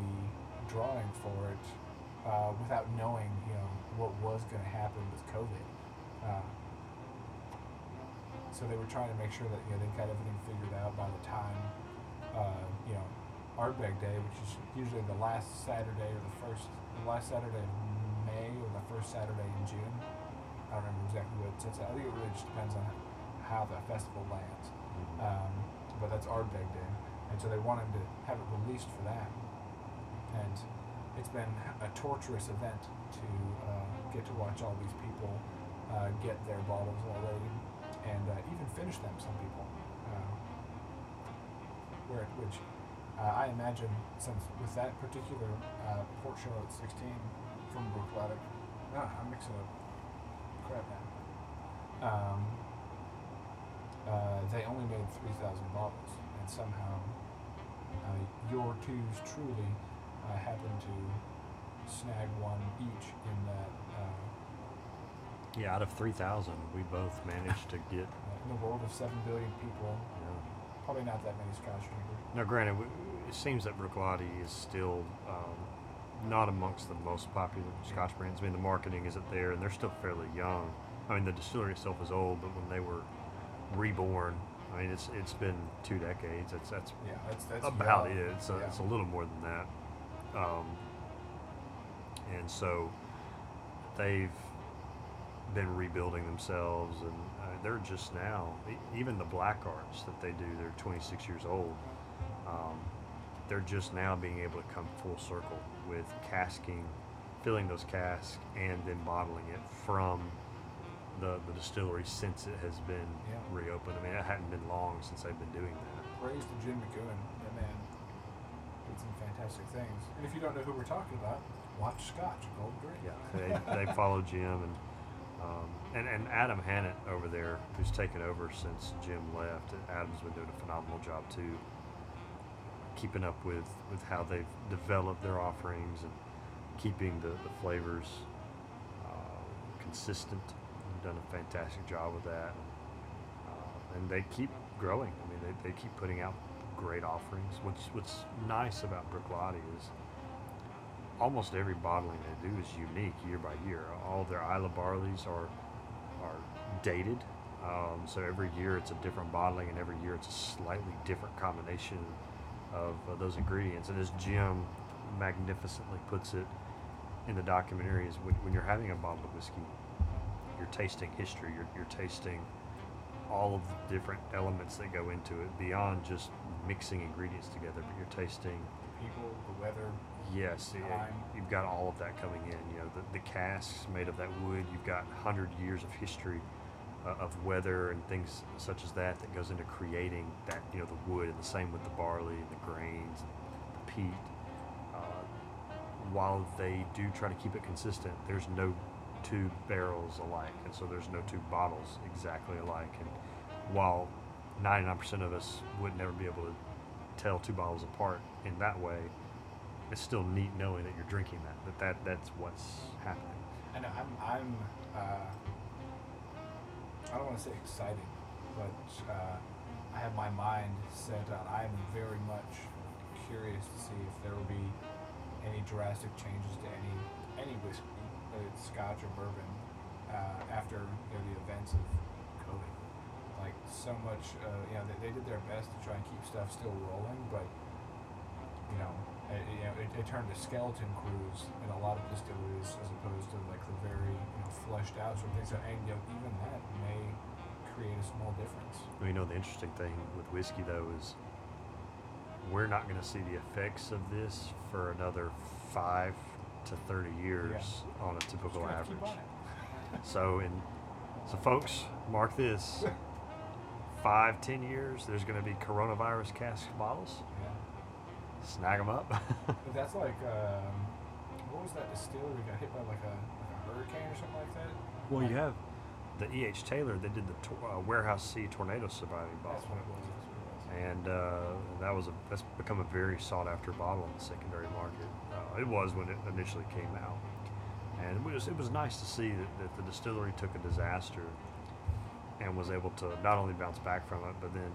drawing for it uh, without knowing you know what was going to happen with COVID. Uh, so they were trying to make sure that you know they got everything figured out by the time uh, you know Ardbeg Day, which is usually the last Saturday or the first the last Saturday of May or the first Saturday in June. I don't remember exactly what it sits. I think it really just depends on how the festival lands. Mhm. Um, but that's Ardbeg Day, and so they wanted to have it released for that. And it's been a torturous event to uh, get to watch all these people uh, get their bottles already, and uh, even finish them. Some people, where which uh, I imagine since with that particular uh, Port Charlotte 16 from Bruichladdich, ah, I'm mixing up crap now. Um, uh, they only made 3,000 bottles, and somehow uh, your twos truly uh, happened to snag one each in that. Uh, Yeah, out of 3,000, we both managed to get. in the world of 7 billion people, probably not that many Scotch drinkers. now, granted, w- it seems that Bruichladdich is still um, not amongst the most popular Scotch brands. I mean, the marketing isn't there, and they're still fairly young. I mean, the distillery itself is old, but when they were reborn, I mean, it's it's been two decades. That's that's Yeah, that's that's about young. it. It's a, Yeah. it's a little more than that. Um, and so they've been rebuilding themselves, and they're just now, even the black arts that they do, they're 26 years old. Um, they're just now being able to come full circle with casking, filling those casks, and then bottling it from the, the distillery since it has been Yeah. reopened. I mean, it hadn't been long since they've been doing that. Praise to Jim McEwan. That man did some fantastic things. And if you don't know who we're talking about, watch Scotch, Gold Drink. Yeah, they, they follow Jim and, um, and and Adam Hannett over there, who's taken over since Jim left. Adam's been doing a phenomenal job too, keeping up with, with how they've developed their offerings and keeping the, the flavors uh, consistent. They've done a fantastic job with that, uh, and they keep growing. I mean, they, they keep putting out great offerings. What's what's nice about Bruichladdich is almost every bottling they do is unique year by year. All their Islay barleys are are dated, um, so every year it's a different bottling, and every year it's a slightly different combination of uh, those ingredients. And as Jim magnificently puts it in the documentary, is when, when you're having a bottle of whiskey, you're tasting history. You're, you're tasting all of the different elements that go into it beyond just mixing ingredients together, but you're tasting People, the weather. Yes, you've got all of that coming in. You know, the, the casks made of that wood. You've got hundred years of history uh, of weather and things such as that that goes into creating that. You know, the wood, and the same with the barley and the grains, and the peat. Uh, while they do try to keep it consistent, there's no two barrels alike, and so there's no two bottles exactly alike. And while 99% of us would never be able to tell two bottles apart in that way, it's still neat knowing that you're drinking that. That, that that's what's happening. And I'm, I'm, uh, I don't want to say excited, but uh, I have my mind set on. I'm very much curious to see if there will be any drastic changes to any any whiskey, whether it's Scotch or bourbon, uh, after you know, the events of. Like so much, uh, you know, they, they did their best to try and keep stuff still rolling, but you know, it, you know, it, it turned to skeleton crews in a lot of distilleries as opposed to like the very you know fleshed out sort of things. So, and you know, even that may create a small difference. Well, You know, the interesting thing with whiskey though is we're not going to see the effects of this for another five to thirty years on a typical Just gonna have to keep average. So, in so folks, mark this: five, ten years, there's going to be coronavirus cask bottles. Yeah. Snag them up. But that's like um, what was that distillery got hit by like a like a hurricane or something like that? Well, you have the E.H. Taylor. They did the tor- uh, Warehouse C tornado surviving That's bottle, what it was. That's what it was. and uh, that was a that's become a very sought after bottle in the secondary market. Uh, it was when it initially came out, and it was it was nice to see that, that the distillery took a disaster and was able to not only bounce back from it, but then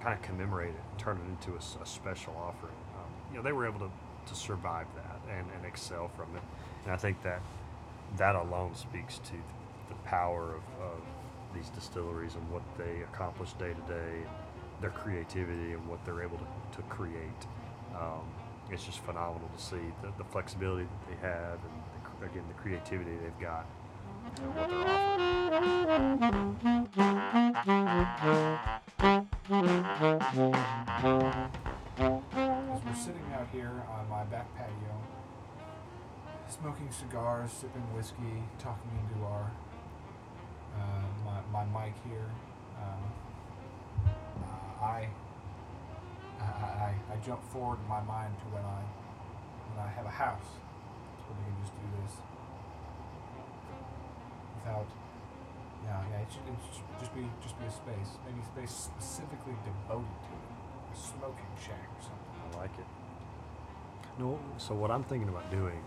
kind of commemorate it, and turn it into a special offering. Um, you know, they were able to, to survive that and, and excel from it. And I think that that alone speaks to the power of, of these distilleries and what they accomplish day to day, their creativity and what they're able to, to create. Um, it's just phenomenal to see the, the flexibility that they have and the, again the creativity they've got As we're sitting out here on my back patio, smoking cigars, sipping whiskey, talking into our uh, my, my mic here, um, uh, I, I I I jump forward in my mind to when I when I have a house, where we can just do this without. Yeah, yeah. It should, it should just be just be a space, maybe a space specifically devoted to it, a smoking shack or something. I like it. No, so what I'm thinking about doing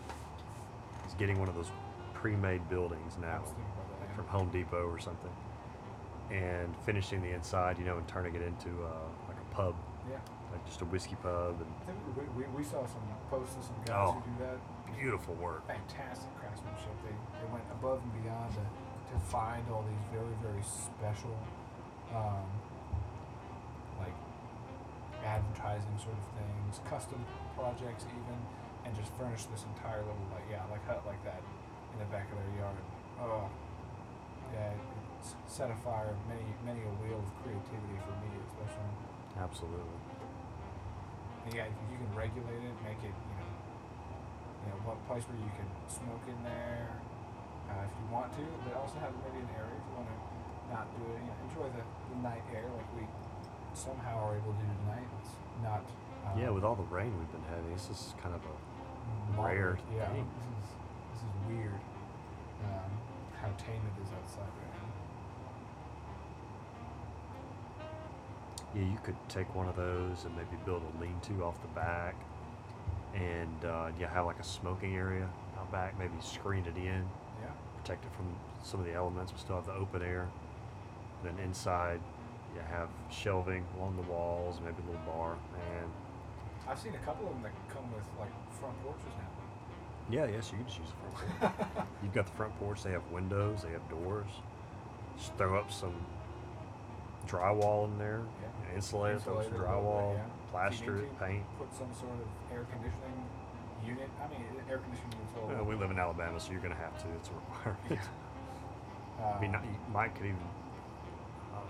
is getting one of those pre-made buildings I now, was thinking about that, like yeah. from Home Depot or something, and finishing the inside, you know, and turning it into uh, like a pub, Yeah, like just a whiskey pub, and I think we, we, we saw some posts of some guys Oh. who do that. beautiful work. Fantastic craftsmanship. They, they went above and beyond to, to find all these very very special, um, like advertising sort of things, custom projects even, and just furnish this entire little like yeah like hut like that in the back of their yard. Oh, yeah, set afire many many a wheel of creativity for me especially. Absolutely. And yeah, you can regulate it, make it, you you know, one place where you can smoke in there, uh, if you want to, but also have maybe an area if you want to not do it, you know, enjoy the, the night air like we somehow are able to do tonight. It's not. Um, Yeah, with all the rain we've been having, this is kind of a rare Yeah, thing. this is this is weird. Um, how tame it is outside right now. Yeah, you could take one of those and maybe build a lean-to off the back, and uh, yeah, have like a smoking area out back. Maybe screen it in, Yeah. protect it from some of the elements, but still have the open air. Then inside, you have shelving along the walls, maybe a little bar, and I've seen a couple of them that come with like front porches now. yeah, yes, you can just use the front porch. You've got the front porch. They have windows. They have doors. Just throw up some drywall in there. Yeah. insulate it. Throw Insulate some little bit, drywall. yeah. Plaster it. Paint. Put some sort of air conditioning unit. I mean, air conditioning units Well, we live in Alabama, so you're going to have to. It's a requirement. Uh, I mean, not, you could even um,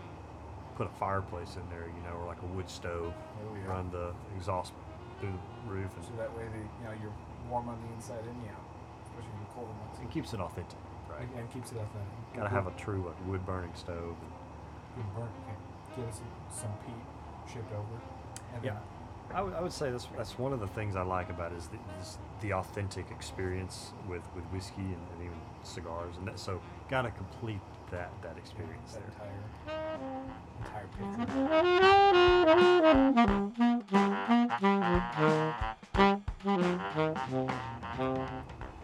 put a fireplace in there, you know, or like a wood stove. Oh, yeah. Run the exhaust through the roof, and so that way, the you know you're warm on the inside and out, especially in the it keeps it authentic, right? And keeps it authentic. Got to have a true like, wood burning stove. And, You can burn, okay. Get us some, some peat shipped over. And Yeah. I would- I would say that's that's one of the things I like about it is the, is the authentic experience with, with whiskey and, and even cigars, and that, so got to complete that that experience that there. entire entire.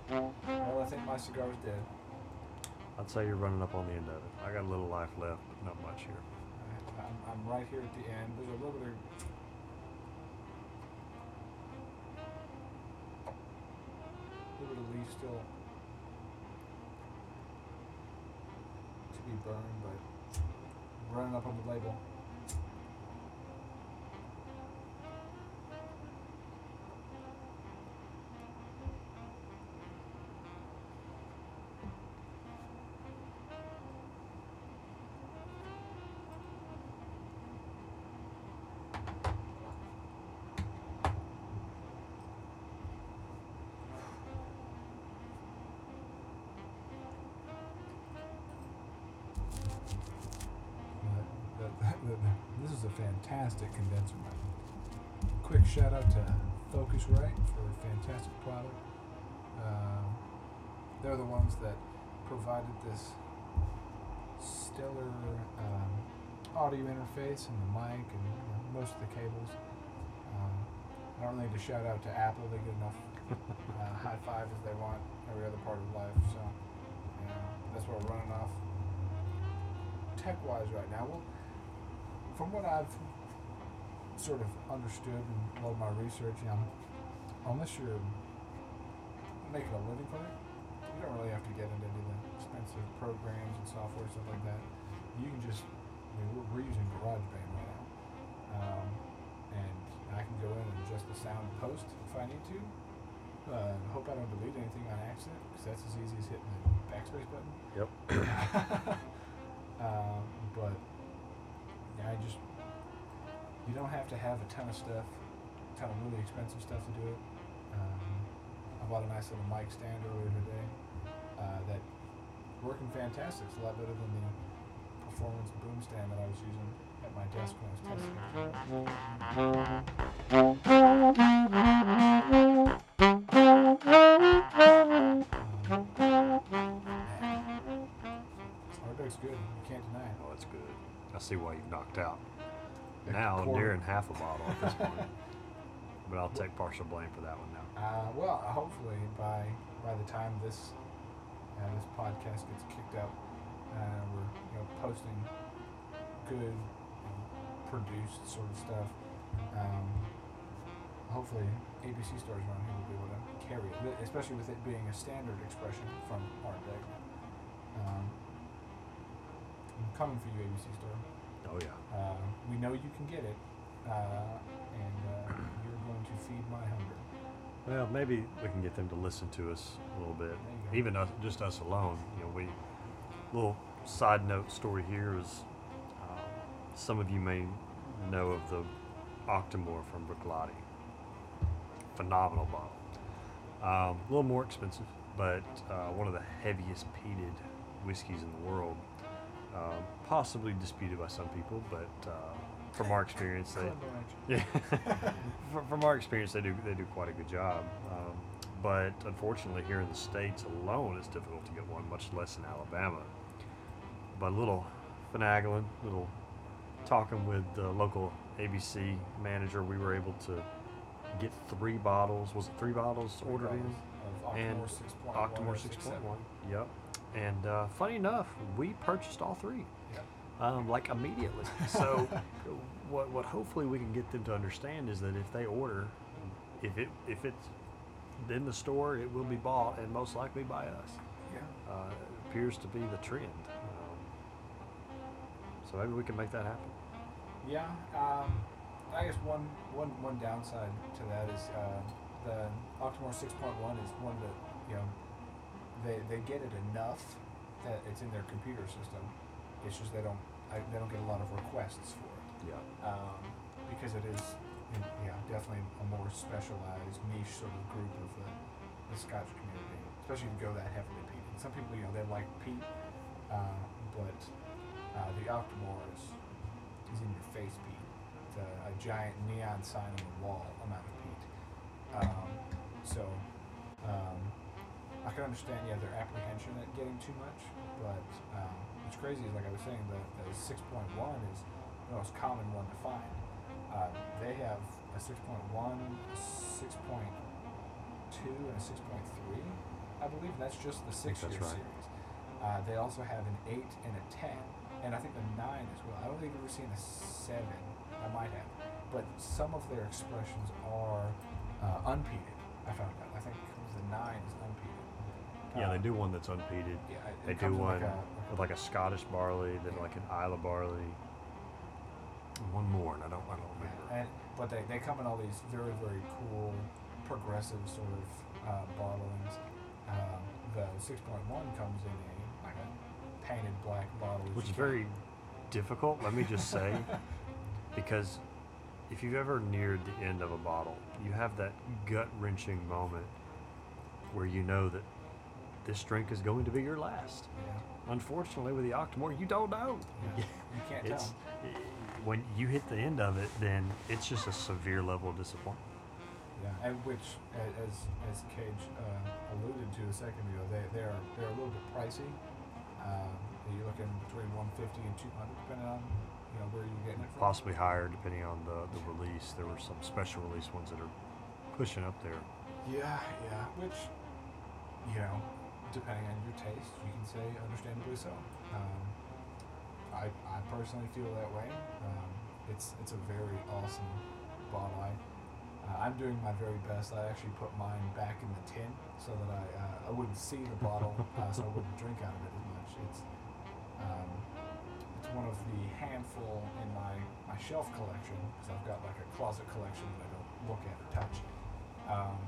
Well, I think my cigar's dead. I'd say you're running up on the end of it. I got a little life left, but not much here. I'm, I'm right here at the end. There's a little bit of of leaf still to be burned, but running up on the label. This is a fantastic condenser mic. Quick shout out to Focusrite for a fantastic product. Um, they're the ones that provided this stellar um, audio interface and the mic and you know, most of the cables. Um, I don't need to shout out to Apple; they get enough uh, high five as they want every other part of life. So, you know, that's what we're running off tech wise right now. Well, from what I've sort of understood and a lot of my research, you know, unless you're making a living from it, you don't really have to get into any of the expensive programs and software stuff like that. You can just, I mean, we're, we're using GarageBand right now, um, and I can go in and adjust the sound post if I need to. Uh, hope I don't delete anything on accident because that's as easy as hitting the backspace button. Yep. you don't have to have a ton of stuff, a ton of really expensive stuff to do it. Um, I bought a nice little mic stand earlier today uh, that working fantastic. It's a lot better than the performance boom stand that I was using at my desk when I was testing. Um, Ardbeg's good. You can't deny it. Oh, that's good. I see why you've knocked out. Now nearing half a bottle at this point. but I'll take partial blame for that one now. Uh, well, hopefully by by the time this uh, this podcast gets kicked out, uh, we're you know posting good produced sort of stuff. Um, hopefully, ABC stores around here will be able to carry it, especially with it being a standard expression from Ardbeg. Um, I'm coming for you, ABC store. Oh yeah. Uh, we know you can get it, uh, and uh, you're going to feed my hunger. Well, maybe we can get them to listen to us a little bit. There you go. Even us, just us alone. You know, we. Little side note story here is, um, some of you may know of the Octomore from Bruichladdich. Phenomenal bottle. Um, a little more expensive, but uh, one of the heaviest peated whiskeys in the world. Um, possibly disputed by some people, but uh, from our experience, they, yeah. from, our experience, they do they do quite a good job. Um, but unfortunately, here in the states alone, it's difficult to get one, much less in Alabama. But a little finagling, little talking with the local ABC manager, we were able to get three bottles. Was it three bottles ordered in? Of And Octomore 6.1. Octomore 6.1. Yep. And uh, funny enough, we purchased all three. Um, like immediately. So, what what hopefully we can get them to understand is that if they order, if it if it's in the store, it will be bought and most likely by us. Yeah. Uh, it appears to be the trend. Um, so maybe we can make that happen. Yeah. Um, I guess one, one, one downside to that is uh, the Octomore 6.1 is one that, you know, they, they get it enough that it's in their computer system. It's just they don't I, they don't get a lot of requests for it. Yeah. um, because it is, yeah, definitely a more specialized niche sort of group of the, the Scotch community, especially if you go that heavily peated. Some people, you know, they like peat, uh, but uh, the Octomore is, is in your face peat. It's a, a giant neon sign on the wall amount of peat. Um, so um, I can understand, yeah, their apprehension at getting too much, but um, what's crazy is, like I was saying, the, the 6.1 is the most common one to find. Uh, they have a 6.1, 6.2, and a 6.3, I believe. That's just the six year right. series. Uh, they also have an 8 and a 10, and I think a 9 as well. I don't think I've ever seen a 7. I might have. But some of their expressions are uh, unpeated, I found out. I think the 9 is unpeated. Yeah, they Uh, do one that's unpeated. Yeah, it They comes do in one like a, with like a Scottish barley, then like an Islay barley. One more, and I don't, I don't Yeah, remember. and, but they, they come in all these very, very cool, progressive sort of uh, bottlings. Um, the 6.1 comes in a like a painted black bottle. Which is very difficult, let me just say, because if you've ever neared the end of a bottle, you have that gut wrenching moment where you know that this drink is going to be your last. Yeah, Unfortunately, with the Octomore, you don't know. yeah. you can't It's tell. when you hit the end of it, then it's just a severe level of disappointment. Yeah, and which, as as Cage uh, alluded to a second ago, they they're they're a little bit pricey. Um, you're looking between 150 and 200, depending on you know where you're getting it from. Possibly higher depending on the, the release. There were some special release ones that are pushing up there. Yeah, yeah. Which, you know, depending on your taste, you can say understandably so. Um, I, I personally feel that way. Um, it's it's a very awesome bottle. I uh, I'm doing my very best. I actually put mine back in the tin so that I uh, I wouldn't see the bottle, uh, so I wouldn't drink out of it as much. It's um, it's one of the handful in my my shelf collection because I've got like a closet collection that I don't look at or touch. Um,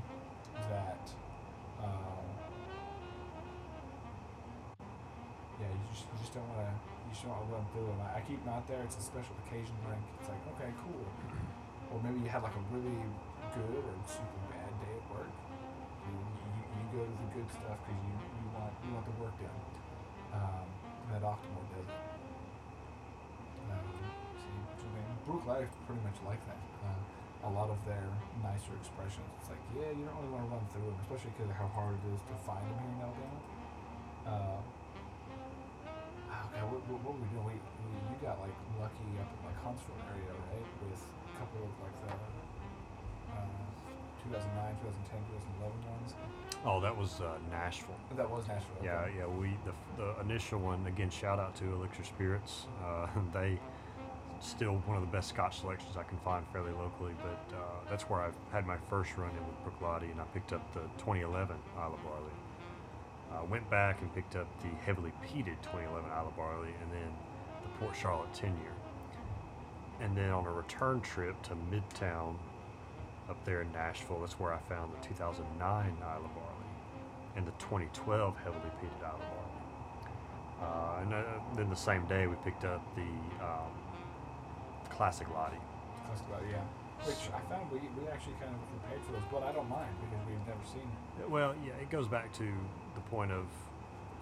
that um, yeah, you just you just don't want to you just don't want to run through them. I, I keep them out there. It's a special occasion drink. It's like okay, cool. Or maybe you have like a really good or super bad day at work. You, you, you go to the good stuff because you, you want you want the work done. Um, that Octomore does. Um, I mean, Brook is pretty much like that. Uh, a lot of their nicer expressions. It's like, yeah, you don't really want to run through them, especially because of how hard it is to find them here in Alabama. Uh, okay, what, what, what were we doing? We, we, you got like lucky up in like Huntsville area, right? With a couple of like the uh, 2009, 2010, 2011 ones. Oh, that was uh, Nashville. That was Nashville. Yeah, okay. yeah. We the, the initial one again. Shout out to Elixir Spirits. Uh, they still one of the best Scotch selections I can find fairly locally. But uh, that's where I've had my first run in with Bruichladdich, and I picked up the 2011 Islay Barley. Uh, went back and picked up the heavily peated 2011 Islay Barley, and then the Port Charlotte 10 year. And then on a return trip to Midtown, up there in Nashville, that's where I found the 2009 Islay Barley and the 2012 heavily peated Islay Barley. Uh, and uh, then the same day, we picked up the um, Classic Laddie. That's about yeah. Which I found we, we actually kind of paid for those, but I don't mind because we've never seen it. Well, yeah, it goes back to point of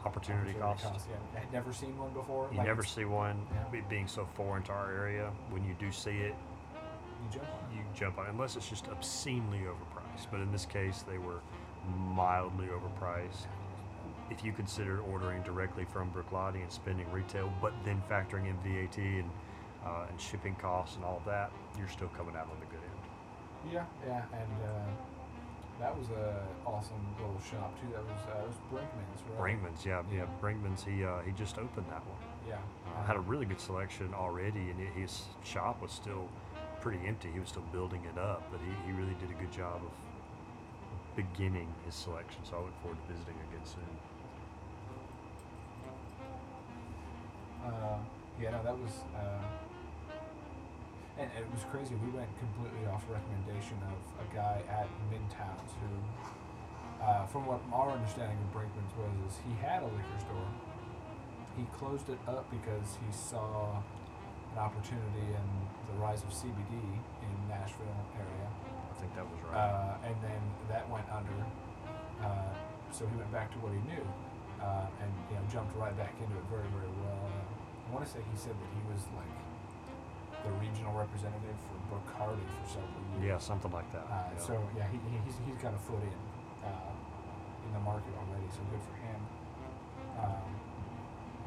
opportunity, cost. Yeah, I had never seen one before. You like never it's- see one Yeah. it being so foreign to our area. When you do see it, You jump on it. you jump on it, unless it's just obscenely overpriced. But in this case, they were mildly overpriced. If you consider ordering directly from Bruichladdich and spending retail, but then factoring in VAT and uh, and shipping costs and all of that, you're still coming out on the good end. Yeah, yeah, and uh, that was a awesome little shop too. That was uh, it was Brinkman's, right? Brinkman's, yeah, yeah, Brinkman's. He uh, he just opened that one. Yeah. Uh, had a really good selection already, and his shop was still pretty empty. He was still building it up, but he, he really did a good job of beginning his selection. So I look forward to visiting again soon. Uh, yeah, no, that was. Uh, and it was crazy. We went completely off recommendation of a guy at Midtowns who, uh, from what our understanding of Brinkman's was, is he had a liquor store. He closed it up because he saw an opportunity in the rise of CBD in Nashville area. I think that was right. Uh, and then that went under. Uh, so he went back to what he knew, uh, and you know jumped right back into it very very well. Uh, I want to say he said that he was like the regional representative for Bacardi for several years. yeah, something like that. Uh, yeah. So yeah, he, he- he's he's got a foot in uh, in the market already. So good for him. Um,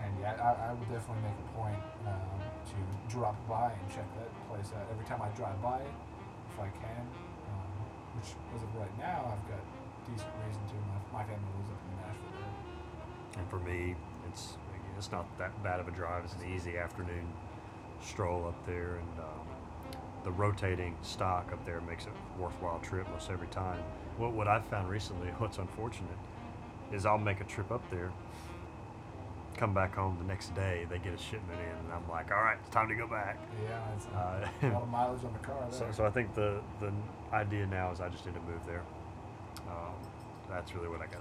and yeah, I, I would definitely make a point um, to drop by and check that place out every time I drive by it, if I can. Um, which, as of right now, I've got decent reason to. My, my family lives up in the Nashville area. And for me, it's it's not that bad of a drive. It's an easy afternoon stroll up there, and um, the rotating stock up there makes it a worthwhile trip most every time. What what I've found recently, what's unfortunate, is I'll make a trip up there, come back home the next day, they get a shipment in, and I'm like, all right, it's time to go back. Yeah, it's Uh, a lot of mileage on the car So, there. so I think the the idea now is I just need to move there. Um, that's really what I got.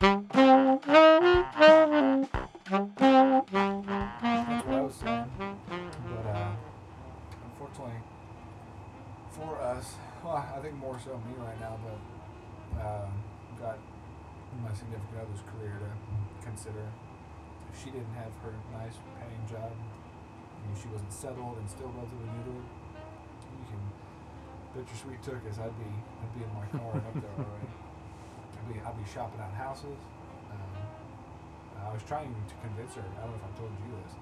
That's well, I think more so me right now, but uh, got my significant other's career to consider. If she didn't have her nice paying job, I mean, she wasn't settled and still relatively new to it, you can bet your sweet tookus I'd be I'd be in my car up there already. I'd be I'd be shopping out houses. Um, I was trying to convince her. I don't know if I told you this.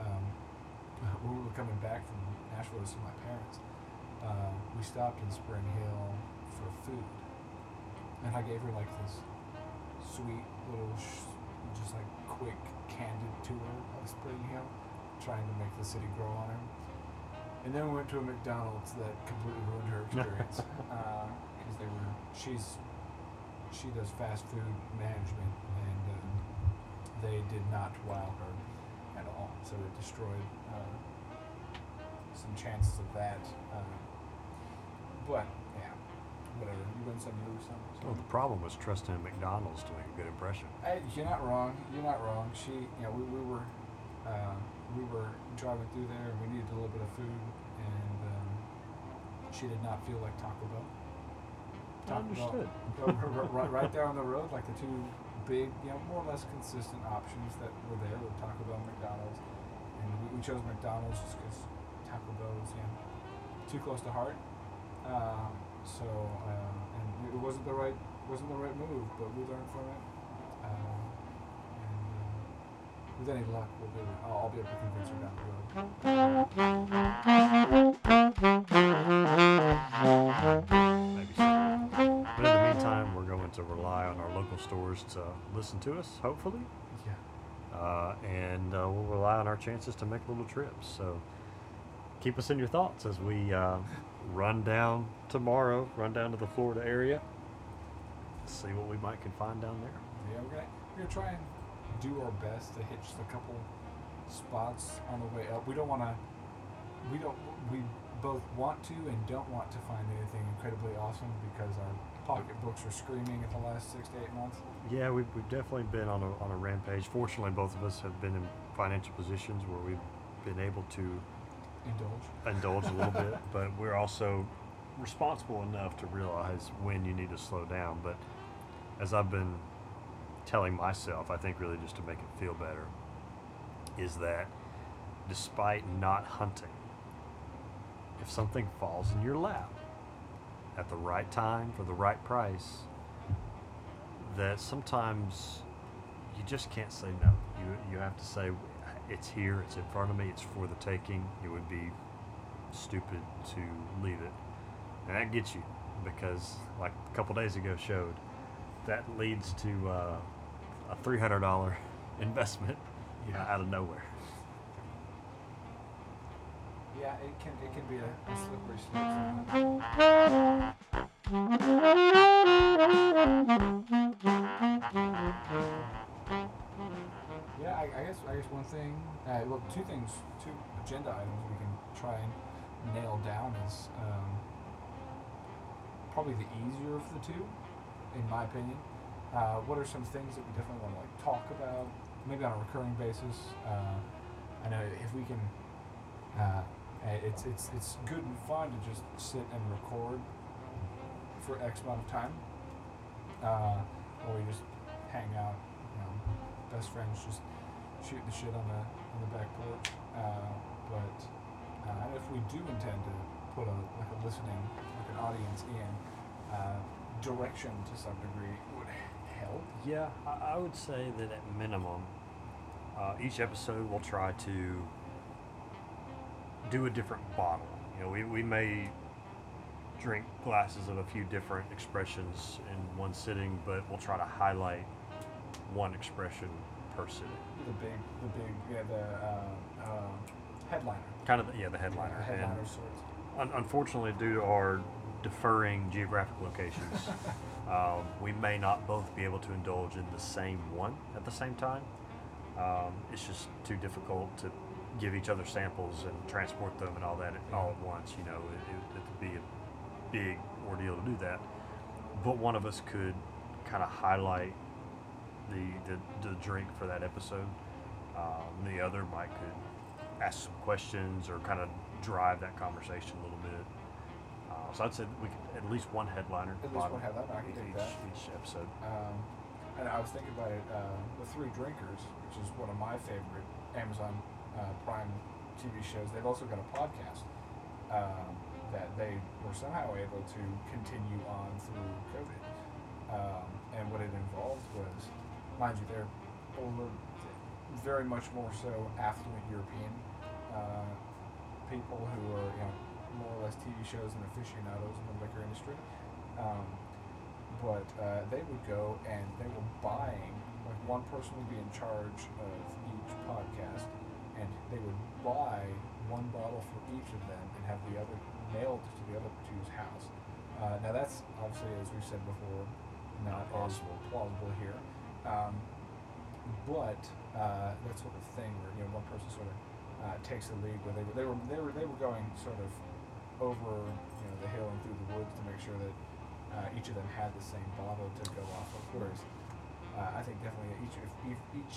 Um, when we were coming back from Nashville to see my parents, uh, we stopped in Spring Hill for food, and I gave her like this sweet little, sh- just like quick, candid tour of Spring Hill. trying to make the city grow on her. And then we went to a McDonald's that completely ruined her experience because they were she's she does fast food management and um, they did not wow her at all. So it destroyed uh, some chances of that. Uh, but yeah, whatever. You win some, you lose some. So. Well, the problem was trusting McDonald's to make a good impression. Hey, you're not wrong. You're not wrong. She, you know, we, we were, uh, we were driving through there, and we needed a little bit of food, and um, she did not feel like Taco Bell. Understood. Bell, r- r- right, right there on the road, like the two big, you know, more or less consistent options that were there were Taco Bell and McDonald's, and we, we chose McDonald's just because Taco Bell was, you know, too close to heart. Um, so, uh, and it wasn't the right, wasn't the right move, but we learned from it. Um, and uh, with any luck, we'll be, able- I'll, I'll be able to convince her down the road. Maybe so. But in the meantime, we're going to rely on our local stores to listen to us, hopefully. Yeah. Uh, and uh, we'll rely on our chances to make little trips. So keep us in your thoughts as we uh, run down tomorrow, run down to the Florida area, see what we might can find down there. Yeah, we're gonna we're gonna try and do our best to hitch a couple spots on the way up. We don't want to. We don't. We both want to and don't want to find anything incredibly awesome because our pocketbooks are screaming at the last six to eight months. Yeah, we've, we've definitely been on a, on a rampage. Fortunately, both of us have been in financial positions where we've been able to Indulge. indulge a little bit, but we're also responsible enough to realize when you need to slow down. But as I've been telling myself, I think really just to make it feel better, is that despite not hunting, if something falls in your lap at the right time for the right price, that sometimes you just can't say no. You you have to say it's here, it's in front of me, it's for the taking. It would be stupid to leave it, and that gets you because, like a couple days ago showed, that leads to uh, a three hundred dollar investment Yeah. out of nowhere. Yeah, it can it can be a, a slippery slope. I, I guess I guess one thing, uh, well, two things, two agenda items we can try and nail down is um, probably the easier of the two, in my opinion. Uh, what are some things that we definitely want to like talk about, maybe on a recurring basis? Uh, I know if we can, uh, it's it's it's good and fun to just sit and record for X amount of time, uh, or we just hang out, you know, best friends just shoot the shit on the on the back porch. Uh, but uh, if we do intend to put a like a listening, like an audience in, uh, direction to some degree would help. Yeah, I, I would say that at minimum, uh, each episode we'll try to do a different bottle. You know, we, we may drink glasses of a few different expressions in one sitting, but we'll try to highlight one expression per sitting. The big, the big, yeah, the uh, uh, headliner. Kind of, the, yeah, the headliner. The And sorts. un- unfortunately, due to our deferring geographic locations, um, we may not both be able to indulge in the same one at the same time. Um, it's just too difficult to give each other samples and transport them and all that all at once. You know, it, it, it'd be a big ordeal to do that. But one of us could kind of highlight the, the the drink for that episode. Um, the other might could ask some questions or kind of drive that conversation a little bit. Uh, so I'd say we could at least one headliner. At least one headliner, I can each, that. each episode. Um, and I was thinking about it, uh, The Three Drinkers, which is one of my favorite Amazon uh, Prime TV shows. They've also got a podcast um, that they were somehow able to continue on through COVID. Um, and what it involved was, mind you, they're older, very much more so affluent European uh, people who are, you know, more or less TV shows and aficionados in the liquor industry. Um, but uh, they would go and they were buying like one person would be in charge of each podcast and they would buy one bottle for each of them and have the other mailed to the other two's house. Uh, now that's obviously, as we said before, not Plausible. as plausible here. Um, but uh, that sort of thing where you know one person sort of uh, takes the lead, where they were they were they were they were going sort of over you know the hill and through the woods to make sure that uh, each of them had the same bottle to go off of. Whereas uh, I think definitely each if, if each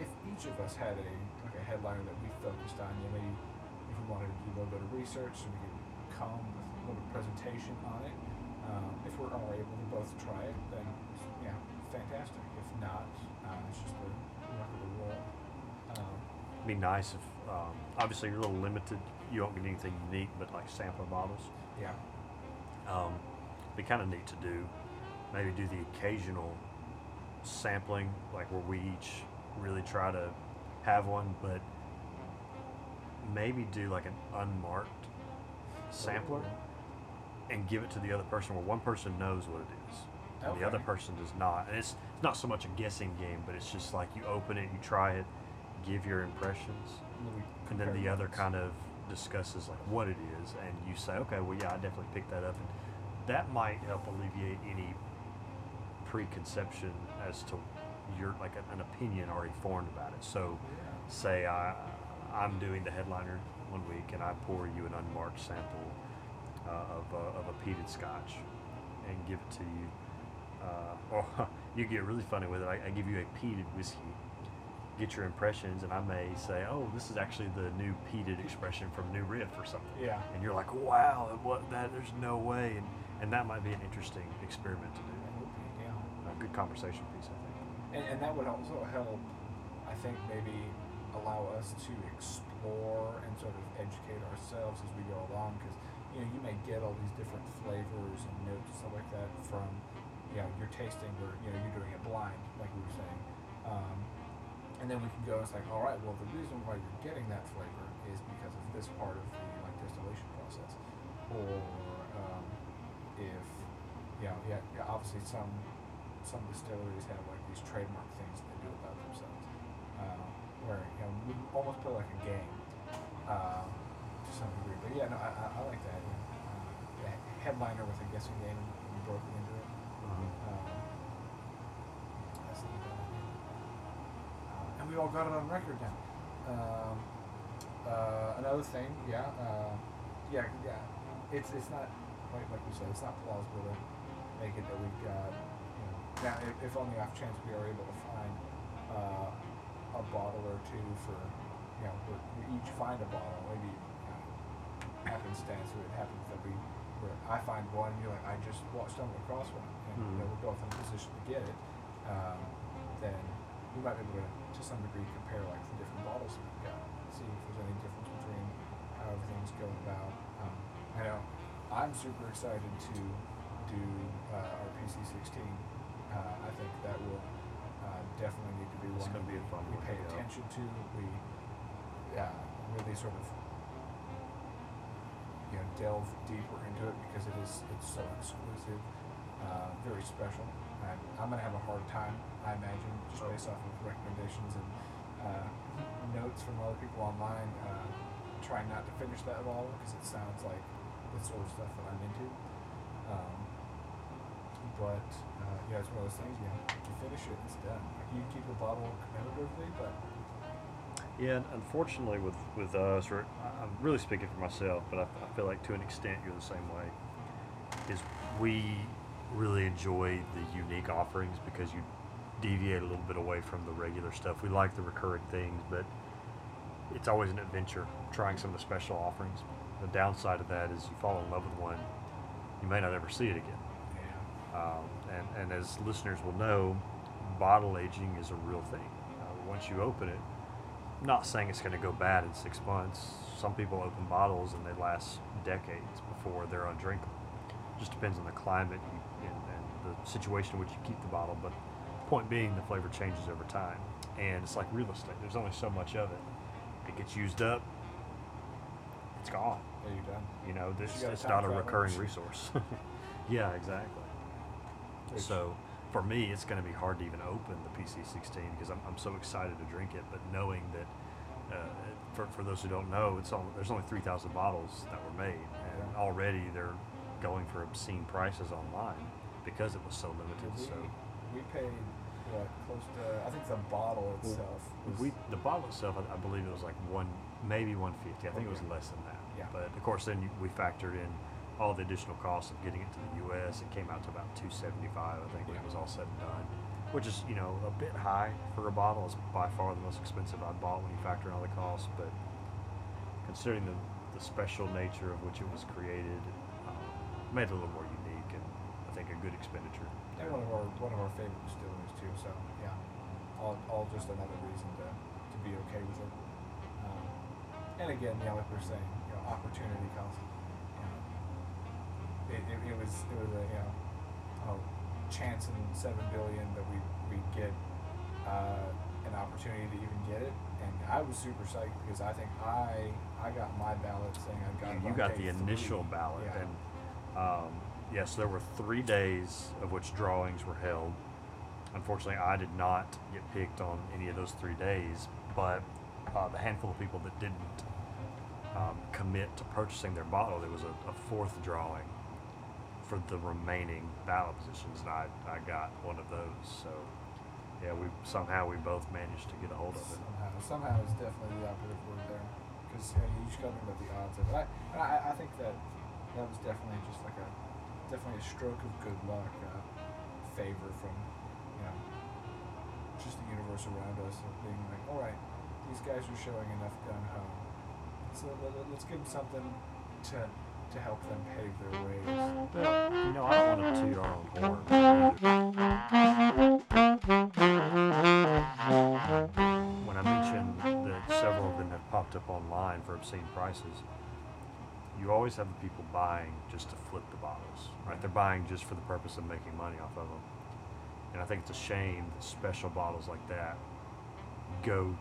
if each of us had a like a headliner that we focused on, you know, maybe if we wanted to do a little bit of research, so we could come with a little bit of presentation on it. Um, if we're all able to both try it, then yeah, fantastic. Not, uh, it's just the luck of the roll. Um, It'd be nice if, um, obviously, you're a little limited. You don't get anything unique, but like sampler bottles. yeah, Um, be kind of neat to do. Maybe do the occasional sampling, like where we each really try to have one, but maybe do like an unmarked sampler and give it to the other person where one person knows what it is and the other person does not. And it's not so much a guessing game, but it's just like you open it, you try it, give your impressions, and then the other kind of discusses like what it is, and you say, okay, well, yeah, I definitely picked that up, and that might help alleviate any preconception as to your like an, opinion already formed about it. So, say I I'm doing the headliner one week, and I pour you an unmarked sample uh, of a, of a peated Scotch, and give it to you. Uh, or you get really funny with it. I, I give you a peated whiskey get your impressions, and I may say, "Oh, this is actually the new peated expression from New Riff or something," Yeah. and you're like, "Wow, what that? There's no way," and and that might be an interesting experiment to do. That would be, yeah. A good conversation piece, I think. And, and that would also help, I think, maybe allow us to explore and sort of educate ourselves as we go along. Because, you know, you may get all these different flavors and notes and stuff like that from, you know, your tasting where, you know, you're doing it blind, like we were saying. Um, and then we can go, it's like, all right, well, the reason why you're getting that flavor is because of this part of the, like, distillation process. Or, um, if, you know, yeah, obviously some some distilleries have like these trademark things they do about themselves, uh, where you know we almost play like a game uh, to some degree. But yeah, no, I, I, like that. Uh, headliner with a guessing game and you broke into and we all got it on record now. Um, uh, another thing, yeah, uh, yeah, yeah. It's it's not like like we said, it's not plausible to make it that we've got. You know, now, if, if on the off chance we are able to find uh, a bottle or two for, you know, we each find a bottle, maybe you know, happenstance, it happens that we, where I find one, you're like, I just wa- stumbled across one, and you know, we're both in a position to get it. Um, then we might be able to, to some degree, compare like the different bottles that we've got, see if there's any difference between how everything's going about. Um, I know I'm super excited to do uh, our PC16. Uh, I think that will uh, definitely need to be It's one that be we pay attention to. We really sort of you know delve deeper into it because it is it's so exclusive, uh, very special. And I'm gonna have a hard time, I imagine, just based off of recommendations and uh, notes from other people online. Uh, trying not to finish that bottle because it sounds like the sort of stuff that I'm into. Um, but uh, yeah, it's one of those things. You know, you finish it, it's done. You keep the bottle commemoratively, but Yeah, and unfortunately, with with us, or I'm really speaking for myself, but I, I feel like to an extent you're the same way. Is we really enjoy the unique offerings because you deviate a little bit away from the regular stuff. We like the recurring things, but it's always an adventure trying some of the special offerings. The downside of that is you fall in love with one, you may not ever see it again. yeah, Um, and, and as listeners will know, bottle aging is a real thing. Uh, once you open it, not saying it's going to go bad in six months. Some people open bottles and they last decades before they're undrinkable. Just depends on the climate and, and the situation in which you keep the bottle. But point being, the flavor changes over time, and it's like real estate. There's only so much of it. It gets used up, it's gone. yeah, you're done. You know, this you it's not a recurring resource. yeah, exactly. So for me, it's going to be hard to even open the PC16 because I'm, I'm so excited to drink it. But knowing that uh, for, for those who don't know, it's only, there's only 3,000 bottles that were made, and already they're going for obscene prices online because it was so limited. we, So we paid what close to I think the bottle Well, itself was we the bottle itself, I, I believe it was like one, maybe 150. I think it was less than that. Yeah. But of course, then we factored in all the additional costs of getting it to the U.S. It came out to about 275, I think, when it was all said and done, which is you know a bit high for a bottle. It's by far the most expensive I've bought when you factor in all the costs, but considering the, the special nature of which it was created, um, made it a little more unique and I think a good expenditure. and one of our one of our favorite distilleries too. So yeah, all, all just another reason to, to be okay with it. Um, and again, yeah, like we we're saying, you know, opportunity cost. It, it, it was it was a you know, oh, chance in seven billion that we we get uh, an opportunity to even get it, and I was super psyched because I think I I got my ballot saying I got. you got the three. initial ballot, Yeah. and um, yes, there were three days of which drawings were held. Unfortunately, I did not get picked on any of those three days, but uh, the handful of people that didn't um, commit to purchasing their bottle, there was a, a fourth drawing for the remaining ballot positions, and I, I got one of those. So, yeah, we somehow we both managed to get a hold of it. Somehow, somehow is definitely the operative word there, because you just got to think the odds of it. I, I, I think that that was definitely just like a definitely a stroke of good luck, uh, favor from you know just the universe around us of being like, all right, these guys are showing enough gun ho, so let, let's give them something to to help them pave their ways. Well, you know, I don't want to toot our own horn. When I mentioned that several of them have popped up online for obscene prices, you always have the people buying just to flip the bottles, right? They're buying just for the purpose of making money off of them. And I think it's a shame that special bottles like that go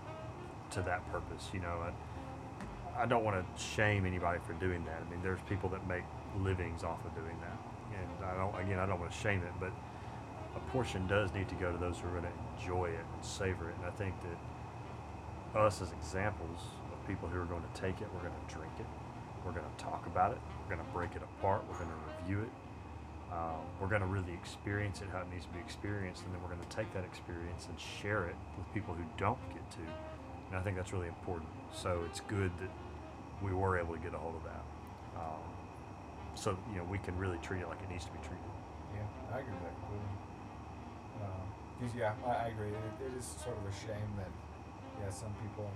to that purpose. You know, I, don't want to shame anybody for doing that. I mean, there's people that make livings off of doing that, and I don't. Again, I don't want to shame it, but a portion does need to go to those who are going to enjoy it and savor it. And I think that us as examples of people who are going to take it, we're going to drink it, we're going to talk about it, we're going to break it apart, we're going to review it. Um, we're going to really experience it how it needs to be experienced, and then we're going to take that experience and share it with people who don't get to. And I think that's really important. So it's good that we were able to get a hold of that. Um, so you know we can really treat it like it needs to be treated. Yeah, I agree with that completely. 'cause, yeah, I, I agree. It, it is sort of a shame that, yeah, some people,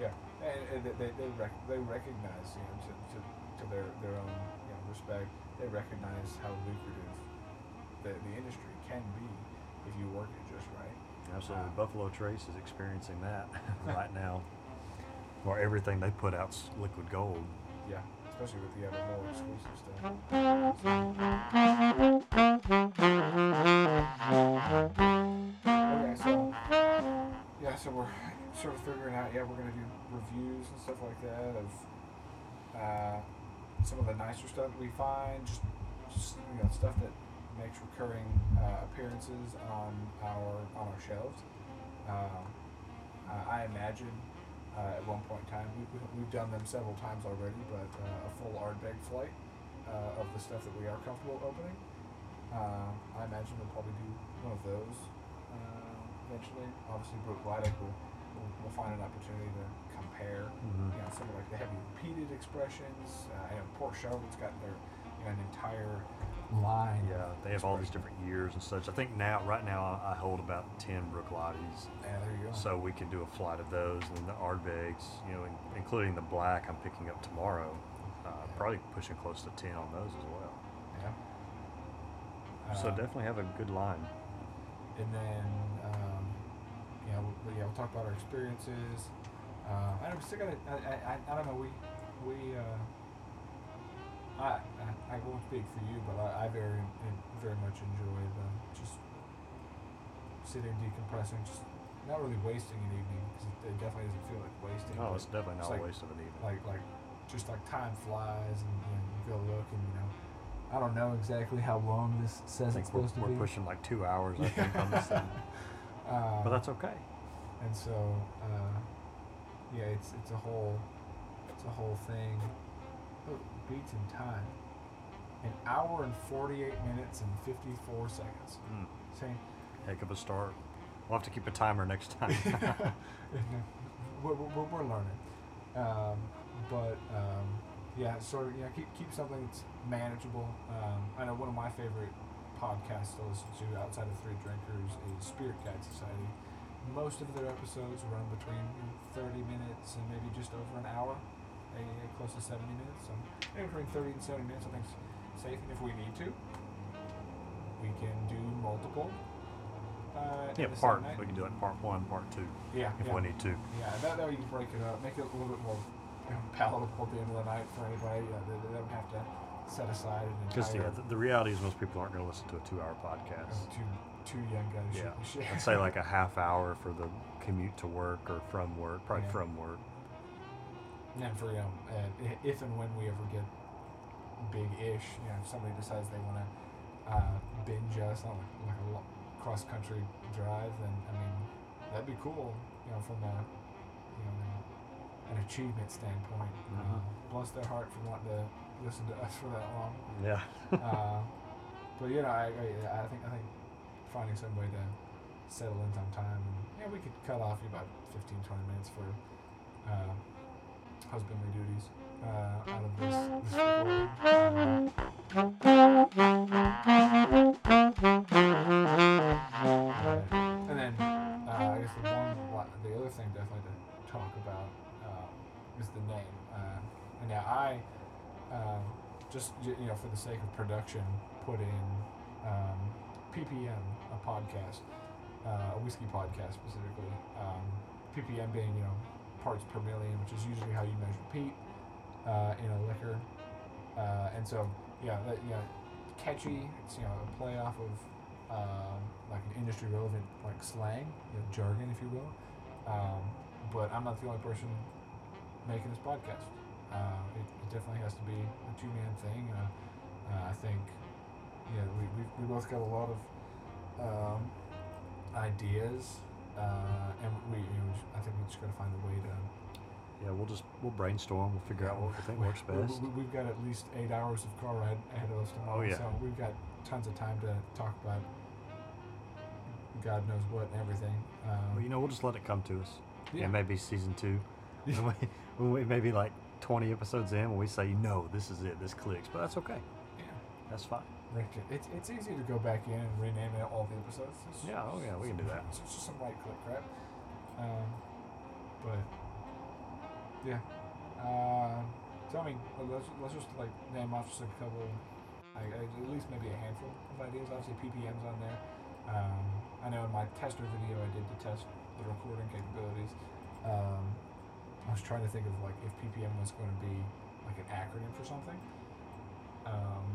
yeah, and, and they they they, rec- they recognize, you know, to, to, to their their own you know respect, they recognize how lucrative the the industry can be if you work it just right. Absolutely, Buffalo Trace is experiencing that right now, where everything they put out's liquid gold. Yeah, especially with the ever more exclusive stuff. Okay, so yeah, so we're sort of figuring out. Yeah, we're gonna do reviews and stuff like that of uh, some of the nicer stuff that we find, just, just you know stuff that makes recurring uh, appearances on our on our shelves. Um, uh, I imagine uh, at one point in time we, we- we've done them several times already, but uh, a full Ardbeg flight uh, of the stuff that we are comfortable opening. Uh, I imagine we'll probably do one of those uh, eventually. Obviously, Bruichladdich will we'll, we'll find an opportunity to compare. Mhm. You know, some of like the heavy repeated expressions. Uh, I know Port Charlotte's got their an entire line. Yeah, they have all these different years and such. I think now, right now, I hold about ten Bruichladdichs. Yeah, there you go. So we can do a flight of those, and then the Ardbegs, you know, including the black I'm picking up tomorrow. Uh, probably pushing close to ten on those as well. yeah. so Uh, definitely have a good line. and then um, you know, we, yeah, we'll talk about our experiences. Uh, I don't, we still gotta, I, I, I- I don't know, we, we, uh, I, I, I won't speak for you, but I, I very, very much enjoy uh, just sitting, decompressing, just not really wasting an evening because it, it definitely doesn't feel like wasting. Oh, it's definitely it's not like- a waste of an evening. like like just like time flies and, and you go look and you know I don't know exactly how long this says it's supposed to be. we're pushing like two hours, I think, on this thing. Uh, But that's okay. and so uh, yeah, it's it's a whole it's a whole thing. Beats in time. An hour and forty eight minutes and fifty four seconds. Mm, Same. heck of a start. We'll have to keep a timer next time. we're, we're, we're learning. Um, but um, yeah, sort of yeah, keep keep something that's manageable. Um, I know one of my favorite podcasts to listen to outside of Three Drinkers is Spirit Guide Society. Most of their episodes run between 30 minutes and maybe just over an hour, eh, close to 70 minutes. So maybe between 30 and 70 minutes, I think is safe. And if we need to, we can do multiple. Uh, yeah, part. We can do like part one, part two, Yeah, if yeah. we need to. Yeah, that, that way you can break it up, make it a little bit more you know, palatable at the end of the night for anybody. Yeah, they, they don't have to set aside an Because yeah, the, the reality is most people aren't going to listen to a two-hour podcast. of two two young guys Yeah. I'd say like a half hour for the commute to work or from work, probably Yeah. from work. And for you know, uh, if and when we ever get big-ish, you know, if somebody decides they want to uh, binge us on like, like a lo- cross-country drive, then I mean, that'd be cool. You know, from a you know an achievement standpoint. Uh, Mhm. bless their heart for wanting to listen to us for that long. Yeah. uh, but you know, I, I, I think I think finding some way to settle in some time, and yeah, we could cut off about 15, 20 minutes for uh, husbandly duties uh, out of. Uh, and then uh, I guess the one, the other thing definitely to talk about um, is the name. Uh, and now I, um, just you know, for the sake of production, put in um, PPM, a podcast, uh, a whiskey podcast specifically. Um, PPM being you know parts per million, which is usually how you measure peat uh, in a liquor. Uh, and so yeah, that, catchy. It's you know a play off of um, like an industry relevant like slang, you know, jargon, if you will. Um, but I'm not the only person making this podcast. Uh, it, it definitely has to be a two man thing. Uh, I think yeah, we, we, we both got a lot of um, ideas, uh, and we you know, I think we just got to find a way to. Yeah, we'll just we'll brainstorm. We'll figure out what we think works best. We, we've got at least eight hours of car ride ahead of us tomorrow, Oh, yeah. so we've got tons of time to talk about God knows what and everything. Um, Well, you know, we'll just let it come to us. Yeah. And maybe season two. When, we, when we maybe like 20 episodes in, when we say, no, this is it, this clicks. But that's okay. yeah. That's fine. Rick, It's, it's easy to go back in and rename it all the episodes. It's Yeah, oh, yeah, we can do that. It's just some right click, right? Um, but yeah. Uh, so I mean, let- let's, let's just like name off just a couple, like, at least maybe a handful of ideas. Obviously, PPM's on there. Um, I know in my tester video I did to test the recording capabilities. Um, I was trying to think of like if PPM was going to be like an acronym for something. Um,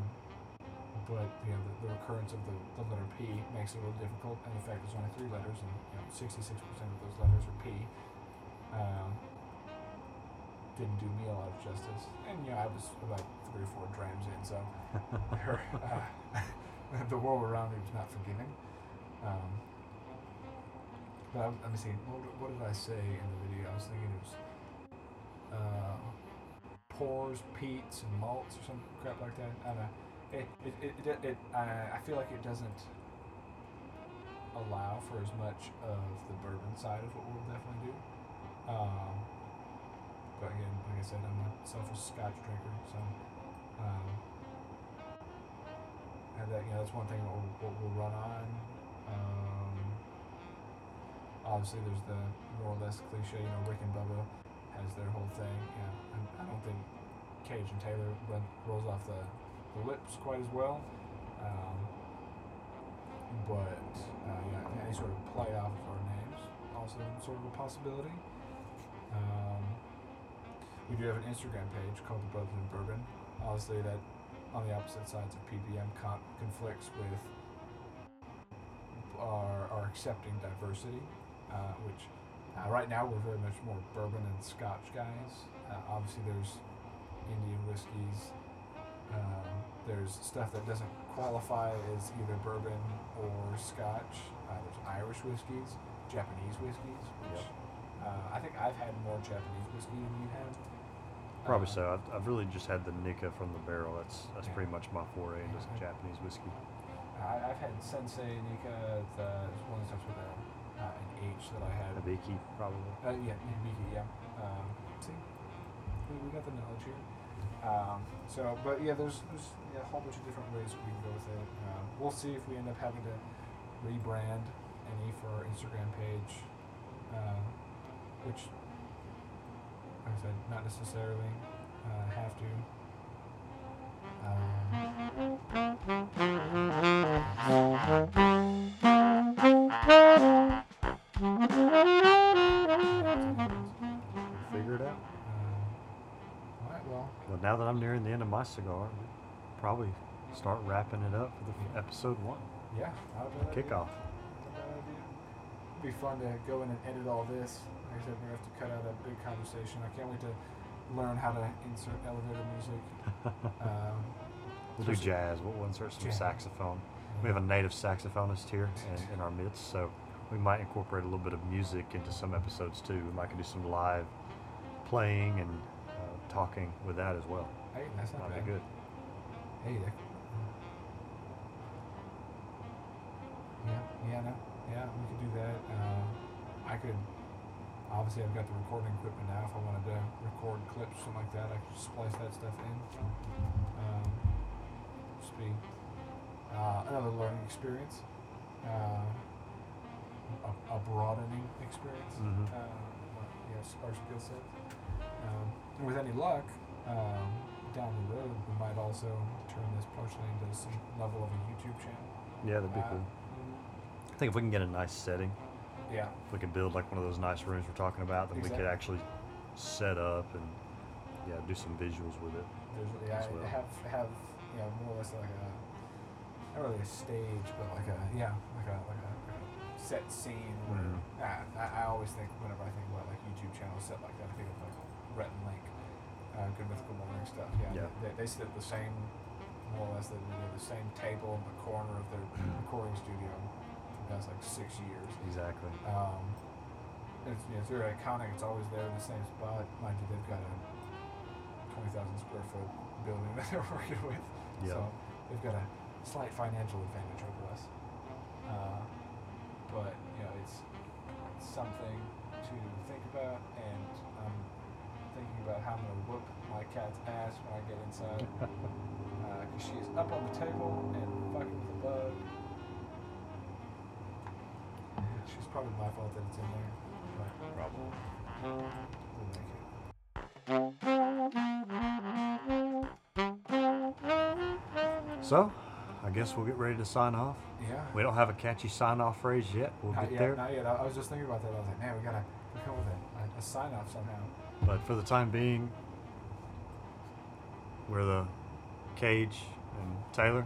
but you know the, the recurrence of the, the letter P makes it a little difficult, and the fact there's only three letters, and you know 66% of those letters are P, um, didn't do me a lot of justice. And you know I was about three or four drams in, so uh, the world around me was not forgiving. Um, but I, let me see. What, what did I say in the video? I was thinking it was uh, pores, peats, and malts or some crap like that. I don't know. It, it, it, it, I, I feel like it doesn't allow for as much of the bourbon side of what we'll definitely do. Um, but again, like I said, I'm a selfish Scotch drinker, so um, and that you know that's one thing what we'll, we'll run on. Um, obviously, there's the more or less cliche, you know, Rick and Bubba has their whole thing. Yeah, I, I don't think Cage and Taylor rolls off the, the lips quite as well. Um, but uh, yeah, any sort of play off of our names also sort of a possibility. Um, we do have an Instagram page called the Brothers in Bourbon. Obviously, that on the opposite sides of PPM con- conflicts with our, our accepting diversity, uh, which uh, right now we're very much more bourbon and Scotch guys. Uh, obviously, there's Indian whiskeys. Um, there's stuff that doesn't qualify as either bourbon or Scotch. Uh, there's Irish whiskeys, Japanese whiskeys, which Yep. Uh, I think I've had more Japanese whiskey than you have. Probably Uh, so. I've, I've really just had the Nikka from the barrel. That's that's Yeah. pretty much my foray into Yeah. Japanese whiskey. I, I've had Sensei Nikka, the one that starts with a, uh, an H that I had. Hibiki, probably. Uh, yeah, Hibiki, yeah. Um, see, we, we got the knowledge here. Um, so, but yeah, there's, there's yeah, a whole bunch of different ways we can go with it. Um, we'll see if we end up having to rebrand any for our Instagram page, uh, which, like I said, not necessarily uh, have to. Um, Figure it out. Well, Well, now that I'm nearing the end of my cigar, we probably start wrapping it up for the episode one yeah, not a bad idea. kickoff. Not a bad idea. It'd be fun to go in and edit all this. Like I said, we're gonna have to cut out a big conversation. I can't wait to learn how to insert elevator music. Um, We'll do jazz. We'll insert some Jazz. saxophone. We have a native saxophonist here in, in our midst, so we might incorporate a little bit of music into some episodes too. We might do some live playing and talking with that as well. Hey, that's not Might bad. be good. Hey, that, yeah, yeah, no, yeah, we could do that. Uh, I could, obviously, I've got the recording equipment now. If I wanted to record clips, something like that, I could just splice that stuff in. Um, just be uh, another learning experience, uh, a, a broadening experience. Mhm. Uh, yes, our skill set. Um, with any luck, um, down the road, we might also turn this partially into some level of a YouTube channel. Yeah, that'd be Uh, cool. I think if we can get a nice setting, Yeah, if we can build like one of those nice rooms we're talking about, then we could actually set up and yeah, do some visuals with it. there's yeah, well. have have you know more or less like a not really a stage, but like a yeah, like a like a, set scene where Mhm. ah, I, I always think whenever I think about like YouTube channels set like that, I think of like Rhett and Link, uh, Good Mythical Morning stuff. Yeah, Yeah. They, they sit at the same more or less they they're the same table in the corner of their recording studio for the past like six years. Exactly. Um, it's, you know, it's very iconic. It's always there in the same spot. Mind you, they've got a twenty thousand square foot building that they're working with, Yeah. so they've got a slight financial advantage over us. Uh, but you know, it's, it's something to think about, and I'm thinking about how I'm gonna whoop my cat's ass when I get inside, uh, because she is up on the table and fucking with a bug. She's probably my fault that it's in there. But Probably. we'll make it. So, I guess we'll get ready to sign off. Yeah. We don't have a catchy sign off phrase yet. We'll not get yet, there. Not yet. I, I was just thinking about that. I was like, man, we gotta come with a, a, sign off somehow. But for the time being, we're the Cage and Taylor,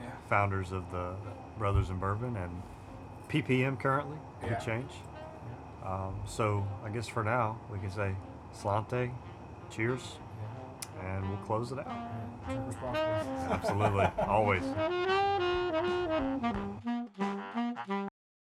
Yeah. founders of the Brothers in Bourbon and PPM currently. Could Yeah. change. Um, so I guess for now we can say Slàinte, cheers, Yeah. and we'll close it out. yeah. Absolutely, always.